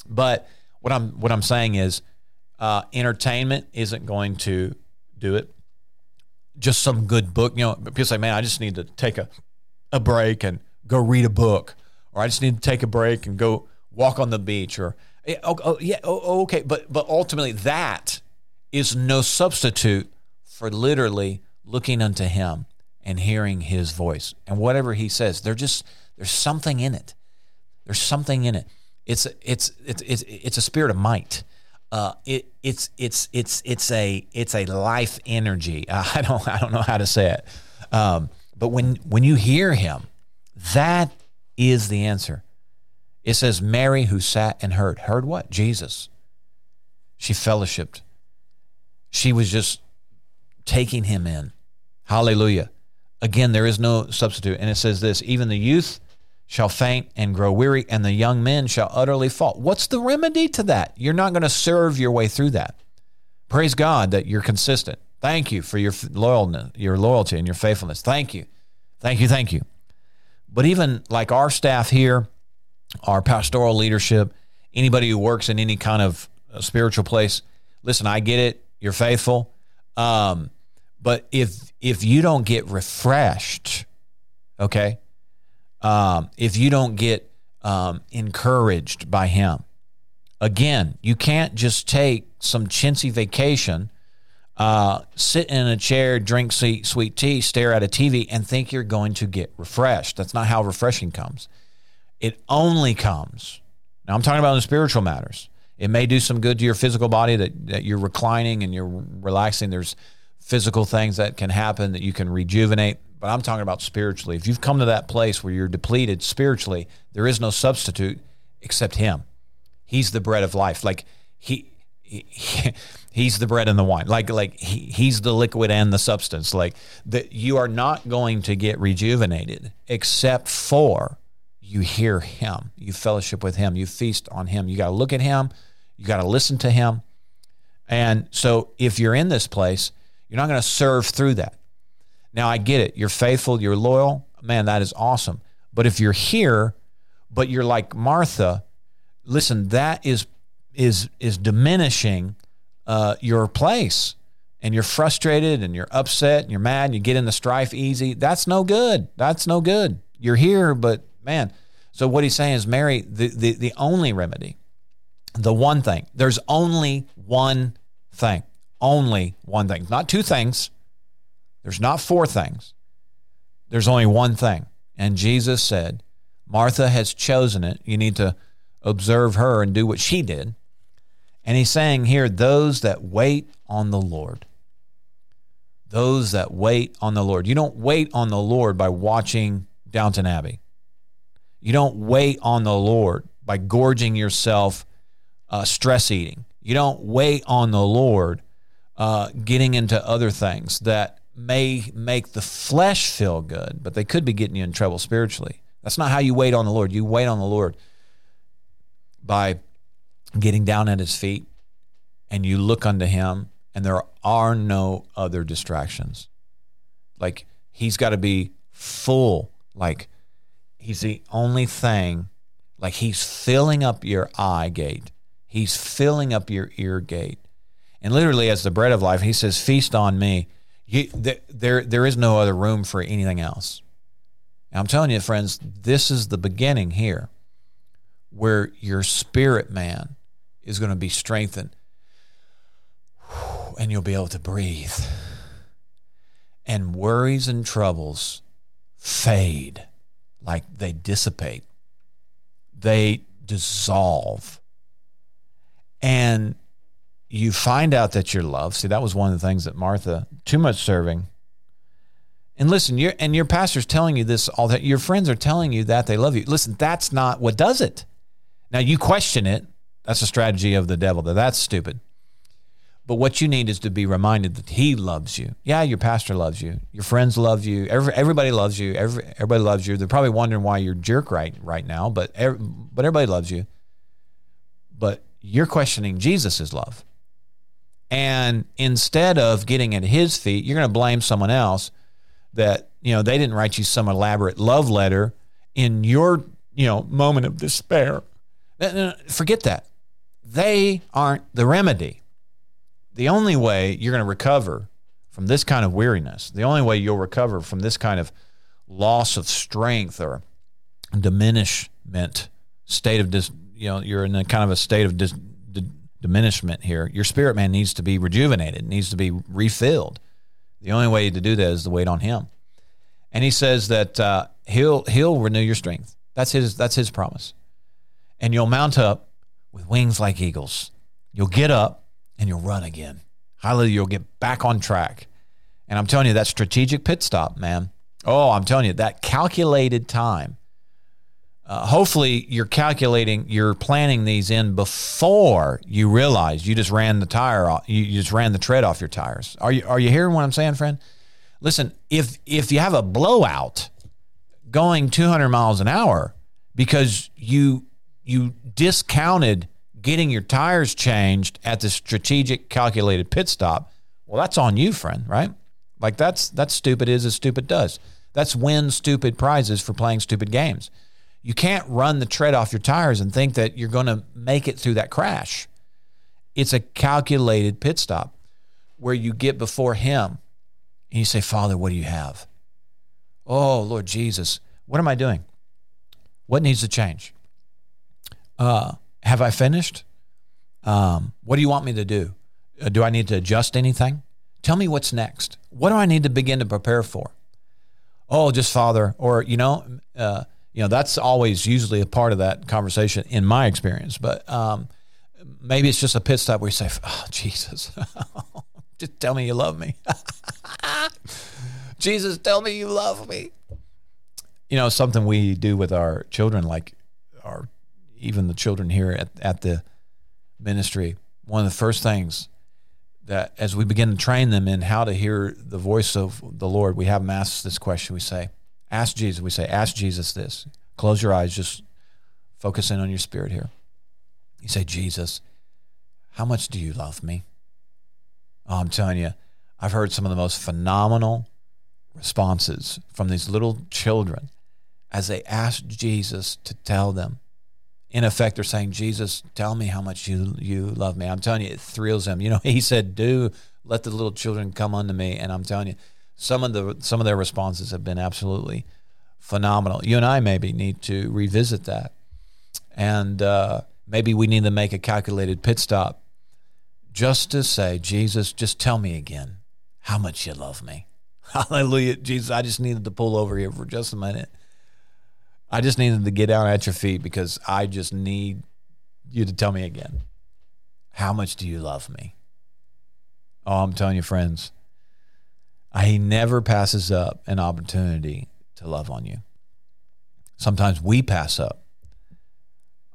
But what I'm what I'm saying is, uh, entertainment isn't going to do it just some good book. You know, people say, man, I just need to take a, a break and go read a book, or I just need to take a break and go walk on the beach, or oh, oh yeah, oh, oh, okay. But but ultimately, that is no substitute for literally looking unto Him and hearing His voice and whatever He says. There just there's something in it. There's something in it. It's it's it's it's, it's a spirit of might uh, it, it's it's it's it's a it's a life energy. [LAUGHS] I don't I don't know how to say it, um, but when when you hear him, that is the answer. It says Mary who sat and heard heard what Jesus. She fellowshipped. She was just taking him in. Hallelujah. Again, there is no substitute. And it says this even the youth shall faint and grow weary, and the young men shall utterly fall. What's the remedy to that? You're not going to serve your way through that. Praise God that you're consistent. Thank you for your loyalness, your loyalty and your faithfulness. Thank you. Thank you. Thank you. But even like our staff here, our pastoral leadership, anybody who works in any kind of uh, spiritual place, listen, I get it. You're faithful. Um, but if if you don't get refreshed, okay, um, if you don't get um, encouraged by Him. Again, you can't just take some chintzy vacation, uh, sit in a chair, drink sweet, tea, stare at a TV, and think you're going to get refreshed. That's not how refreshing comes. It only comes. Now, I'm talking about in spiritual matters. It may do some good to your physical body that, that you're reclining and you're relaxing. There's physical things that can happen that you can rejuvenate but I'm talking about spiritually. If you've come to that place where you're depleted spiritually, there is no substitute except Him. He's the bread of life. Like He, he [LAUGHS] He's the bread and the wine. Like like he, He's the liquid and the substance. Like that, you are not going to get rejuvenated except for you hear Him, you fellowship with Him, you feast on Him. You got to look at Him, you got to listen to Him. And so, if you're in this place, you're not going to serve through that. Now, I get it. You're faithful, you're loyal. Man, that is awesome. But if you're here, but you're like Martha, listen, that is is is diminishing uh, your place, and you're frustrated, and you're upset, and you're mad, and you get in the strife easy. That's no good. That's no good. You're here, but man. So what he's saying is, Mary, the the, the only remedy, the one thing. There's only one thing. Only one thing. Not two things. There's not four things, there's only one thing. And Jesus said, Martha has chosen it. You need to observe her and do what she did. And he's saying here, those that wait on the Lord. Those that wait on the Lord. You don't wait on the Lord by watching Downton Abbey. You don't wait on the Lord by gorging yourself, uh, stress eating. You don't wait on the Lord uh, getting into other things that may make the flesh feel good, but they could be getting you in trouble spiritually. That's not how you wait on the Lord. You wait on the Lord by getting down at his feet and you look unto him, and there are no other distractions. Like he's got to be full, like he's the only thing, like he's filling up your eye gate, he's filling up your ear gate. And literally, as the bread of life, he says, Feast on me you, there, there is no other room for anything else. And I'm telling you, friends, this is the beginning here where your spirit man is going to be strengthened and you'll be able to breathe. And worries and troubles fade like they dissipate. they dissolve. And you find out that you're loved. See, that was one of the things that Martha, too much serving. And listen, you and your pastor's telling you this all that your friends are telling you that they love you. Listen, that's not what does it. Now you question it. That's a strategy of the devil. That that's stupid. But what you need is to be reminded that He loves you. Yeah, your pastor loves you. Your friends love you. Every, everybody loves you. Every, everybody loves you. They're probably wondering why you're jerk right right now, but every, but everybody loves you. But you're questioning Jesus' love, and instead of getting at His feet, you're going to blame someone else that you know they didn't write you some elaborate love letter in your you know moment of despair. Forget that. They aren't the remedy the only way you're going to recover from this kind of weariness, the only way you'll recover from this kind of loss of strength or diminishment state of dis, you know you're in a kind of a state of dis, diminishment here your spirit man needs to be rejuvenated needs to be refilled the only way to do that is to wait on him and he says that uh, he'll he'll renew your strength that's his that's his promise and you'll mount up with wings like eagles you'll get up and you'll run again. Hallelujah, you'll get back on track. And I'm telling you, that strategic pit stop, man. Oh, I'm telling you, that calculated time. Uh, hopefully, you're calculating, you're planning these in before you realize you just ran the tire off, you, you just ran the tread off your tires. Are you are you hearing what I'm saying, friend? Listen, if if you have a blowout going 200 miles an hour because you you discounted getting your tires changed at the strategic calculated pit stop, well, that's on you, friend, right? Like that's that's stupid is as stupid does. That's win stupid prizes for playing stupid games. You can't run the tread off your tires and think that you're going to make it through that crash. It's a calculated pit stop where you get before him and you say, Father, what do you have? Oh, Lord Jesus, what am I doing? What needs to change? Uh, have I finished? Um, what do you want me to do? Uh, do I need to adjust anything? Tell me what's next. What do I need to begin to prepare for? Oh, just Father, or you know, uh, you know, that's always usually a part of that conversation in my experience. But um, maybe it's just a pit stop where you say, "Oh, Jesus, [LAUGHS] just tell me you love me." [LAUGHS] Jesus, tell me you love me. You know, something we do with our children, like our even the children here at, at the ministry, one of the first things that as we begin to train them in how to hear the voice of the Lord, we have them ask this question. We say, Ask Jesus. We say, Ask Jesus this. Close your eyes, just focus in on your spirit here. You say, Jesus, how much do you love me? Oh, I'm telling you, I've heard some of the most phenomenal responses from these little children as they ask Jesus to tell them in effect, they're saying, Jesus, tell me how much you, you love me. I'm telling you, it thrills them. You know, [LAUGHS] he said, do let the little children come unto me. And I'm telling you, some of the some of their responses have been absolutely phenomenal. You and I maybe need to revisit that. And uh, maybe we need to make a calculated pit stop just to say, Jesus, just tell me again how much you love me. [LAUGHS] Hallelujah. Jesus, I just needed to pull over here for just a minute I just needed to get down at your feet because I just need you to tell me again. How much do you love me? Oh, I'm telling you, friends, he never passes up an opportunity to love on you. Sometimes we pass up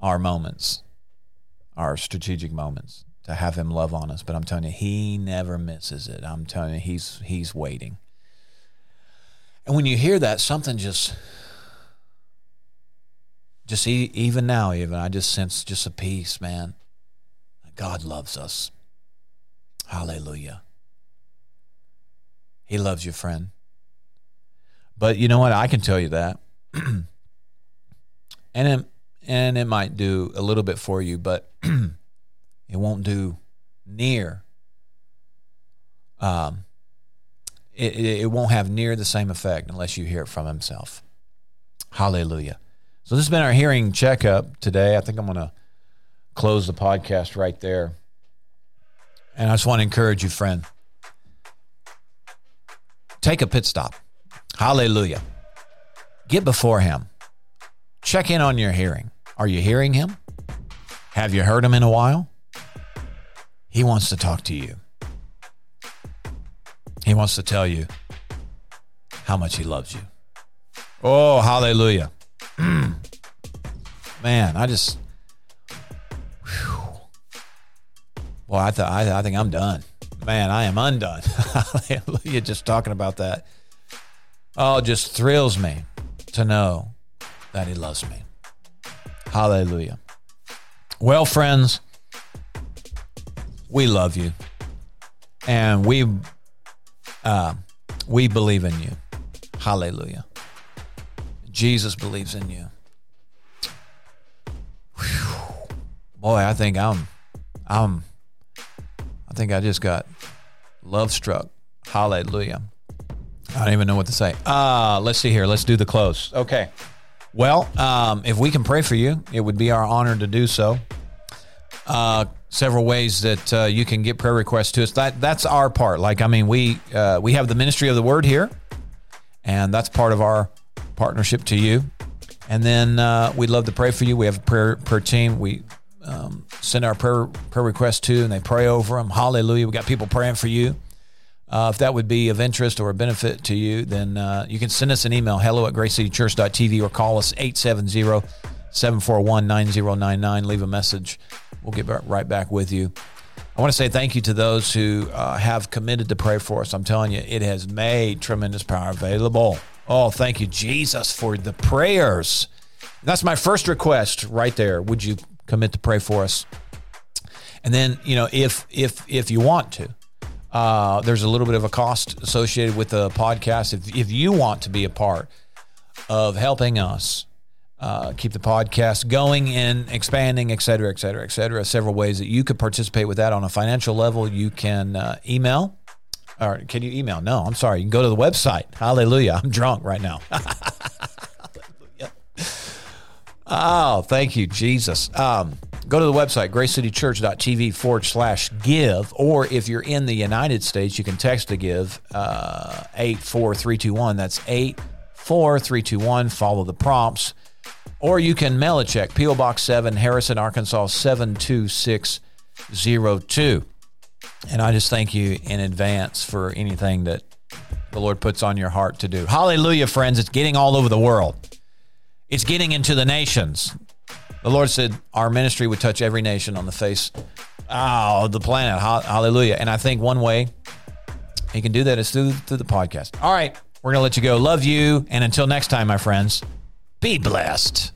our moments, our strategic moments to have him love on us, but I'm telling you, he never misses it. I'm telling you, he's he's waiting. And when you hear that, something just just even now, even I just sense just a peace, man. God loves us. Hallelujah. He loves you, friend. But you know what? I can tell you that. [CLEARS THROAT] and it, and it might do a little bit for you, but [CLEARS THROAT] it won't do near. Um, it, it, won't have near the same effect unless you hear it from himself. Hallelujah. So this has been our hearing checkup today. I think I'm going to close the podcast right there. And I just want to encourage you, friend. Take a pit stop. Hallelujah. Get before him. Check in on your hearing. Are you hearing him? Have you heard him in a while? He wants to talk to you. He wants to tell you how much he loves you. Oh, hallelujah. [CLEARS THROAT] Man, I just. Whew. Well, I, th- I, I think I'm done. Man, I am undone. [LAUGHS] Hallelujah. Just talking about that. Oh, it just thrills me to know that he loves me. Hallelujah. Well, friends, we love you. And we uh, we believe in you. Hallelujah. Jesus believes in you. Whew. Boy, I think I'm I'm I think I just got love struck. Hallelujah. I don't even know what to say. Uh, let's see here. Let's do the close. Okay. Well, um, if we can pray for you, it would be our honor to do so. Uh, several ways that uh, you can get prayer requests to us. That that's our part. Like I mean, we uh, we have the ministry of the word here, and that's part of our partnership to you. And then uh, we'd love to pray for you. We have a prayer per team. We um, send our prayer prayer requests to, and they pray over them. Hallelujah! We got people praying for you. Uh, if that would be of interest or a benefit to you, then uh, you can send us an email, hello at gracecitychurch.tv, or call us 870 741 9099. Leave a message. We'll get right back with you. I want to say thank you to those who uh, have committed to pray for us. I'm telling you, it has made tremendous power available. Oh, thank you, Jesus, for the prayers. That's my first request right there. Would you commit to pray for us? And then, you know, if if if you want to, uh, there's a little bit of a cost associated with the podcast. If, if you want to be a part of helping us uh, keep the podcast going and expanding, et cetera, et cetera, et cetera, several ways that you could participate with that on a financial level, you can uh, email. Or can you email? No, I'm sorry. You can go to the website. Hallelujah. I'm drunk right now. [LAUGHS] Oh, thank you, Jesus. Um, go to the website, gracecitychurch.tv forward slash give. Or if you're in the United States, you can text to give uh, 84321. That's 84321. Follow the prompts. Or you can mail a check, P.O. Box 7, Harrison, Arkansas 72602. And I just thank you in advance for anything that the Lord puts on your heart to do. Hallelujah, friends. It's getting all over the world. It's getting into the nations. The Lord said our ministry would touch every nation on the face oh, the planet. Hallelujah. And I think one way he can do that is through, through the podcast. All right. We're going to let you go. Love you. And until next time, my friends, be blessed.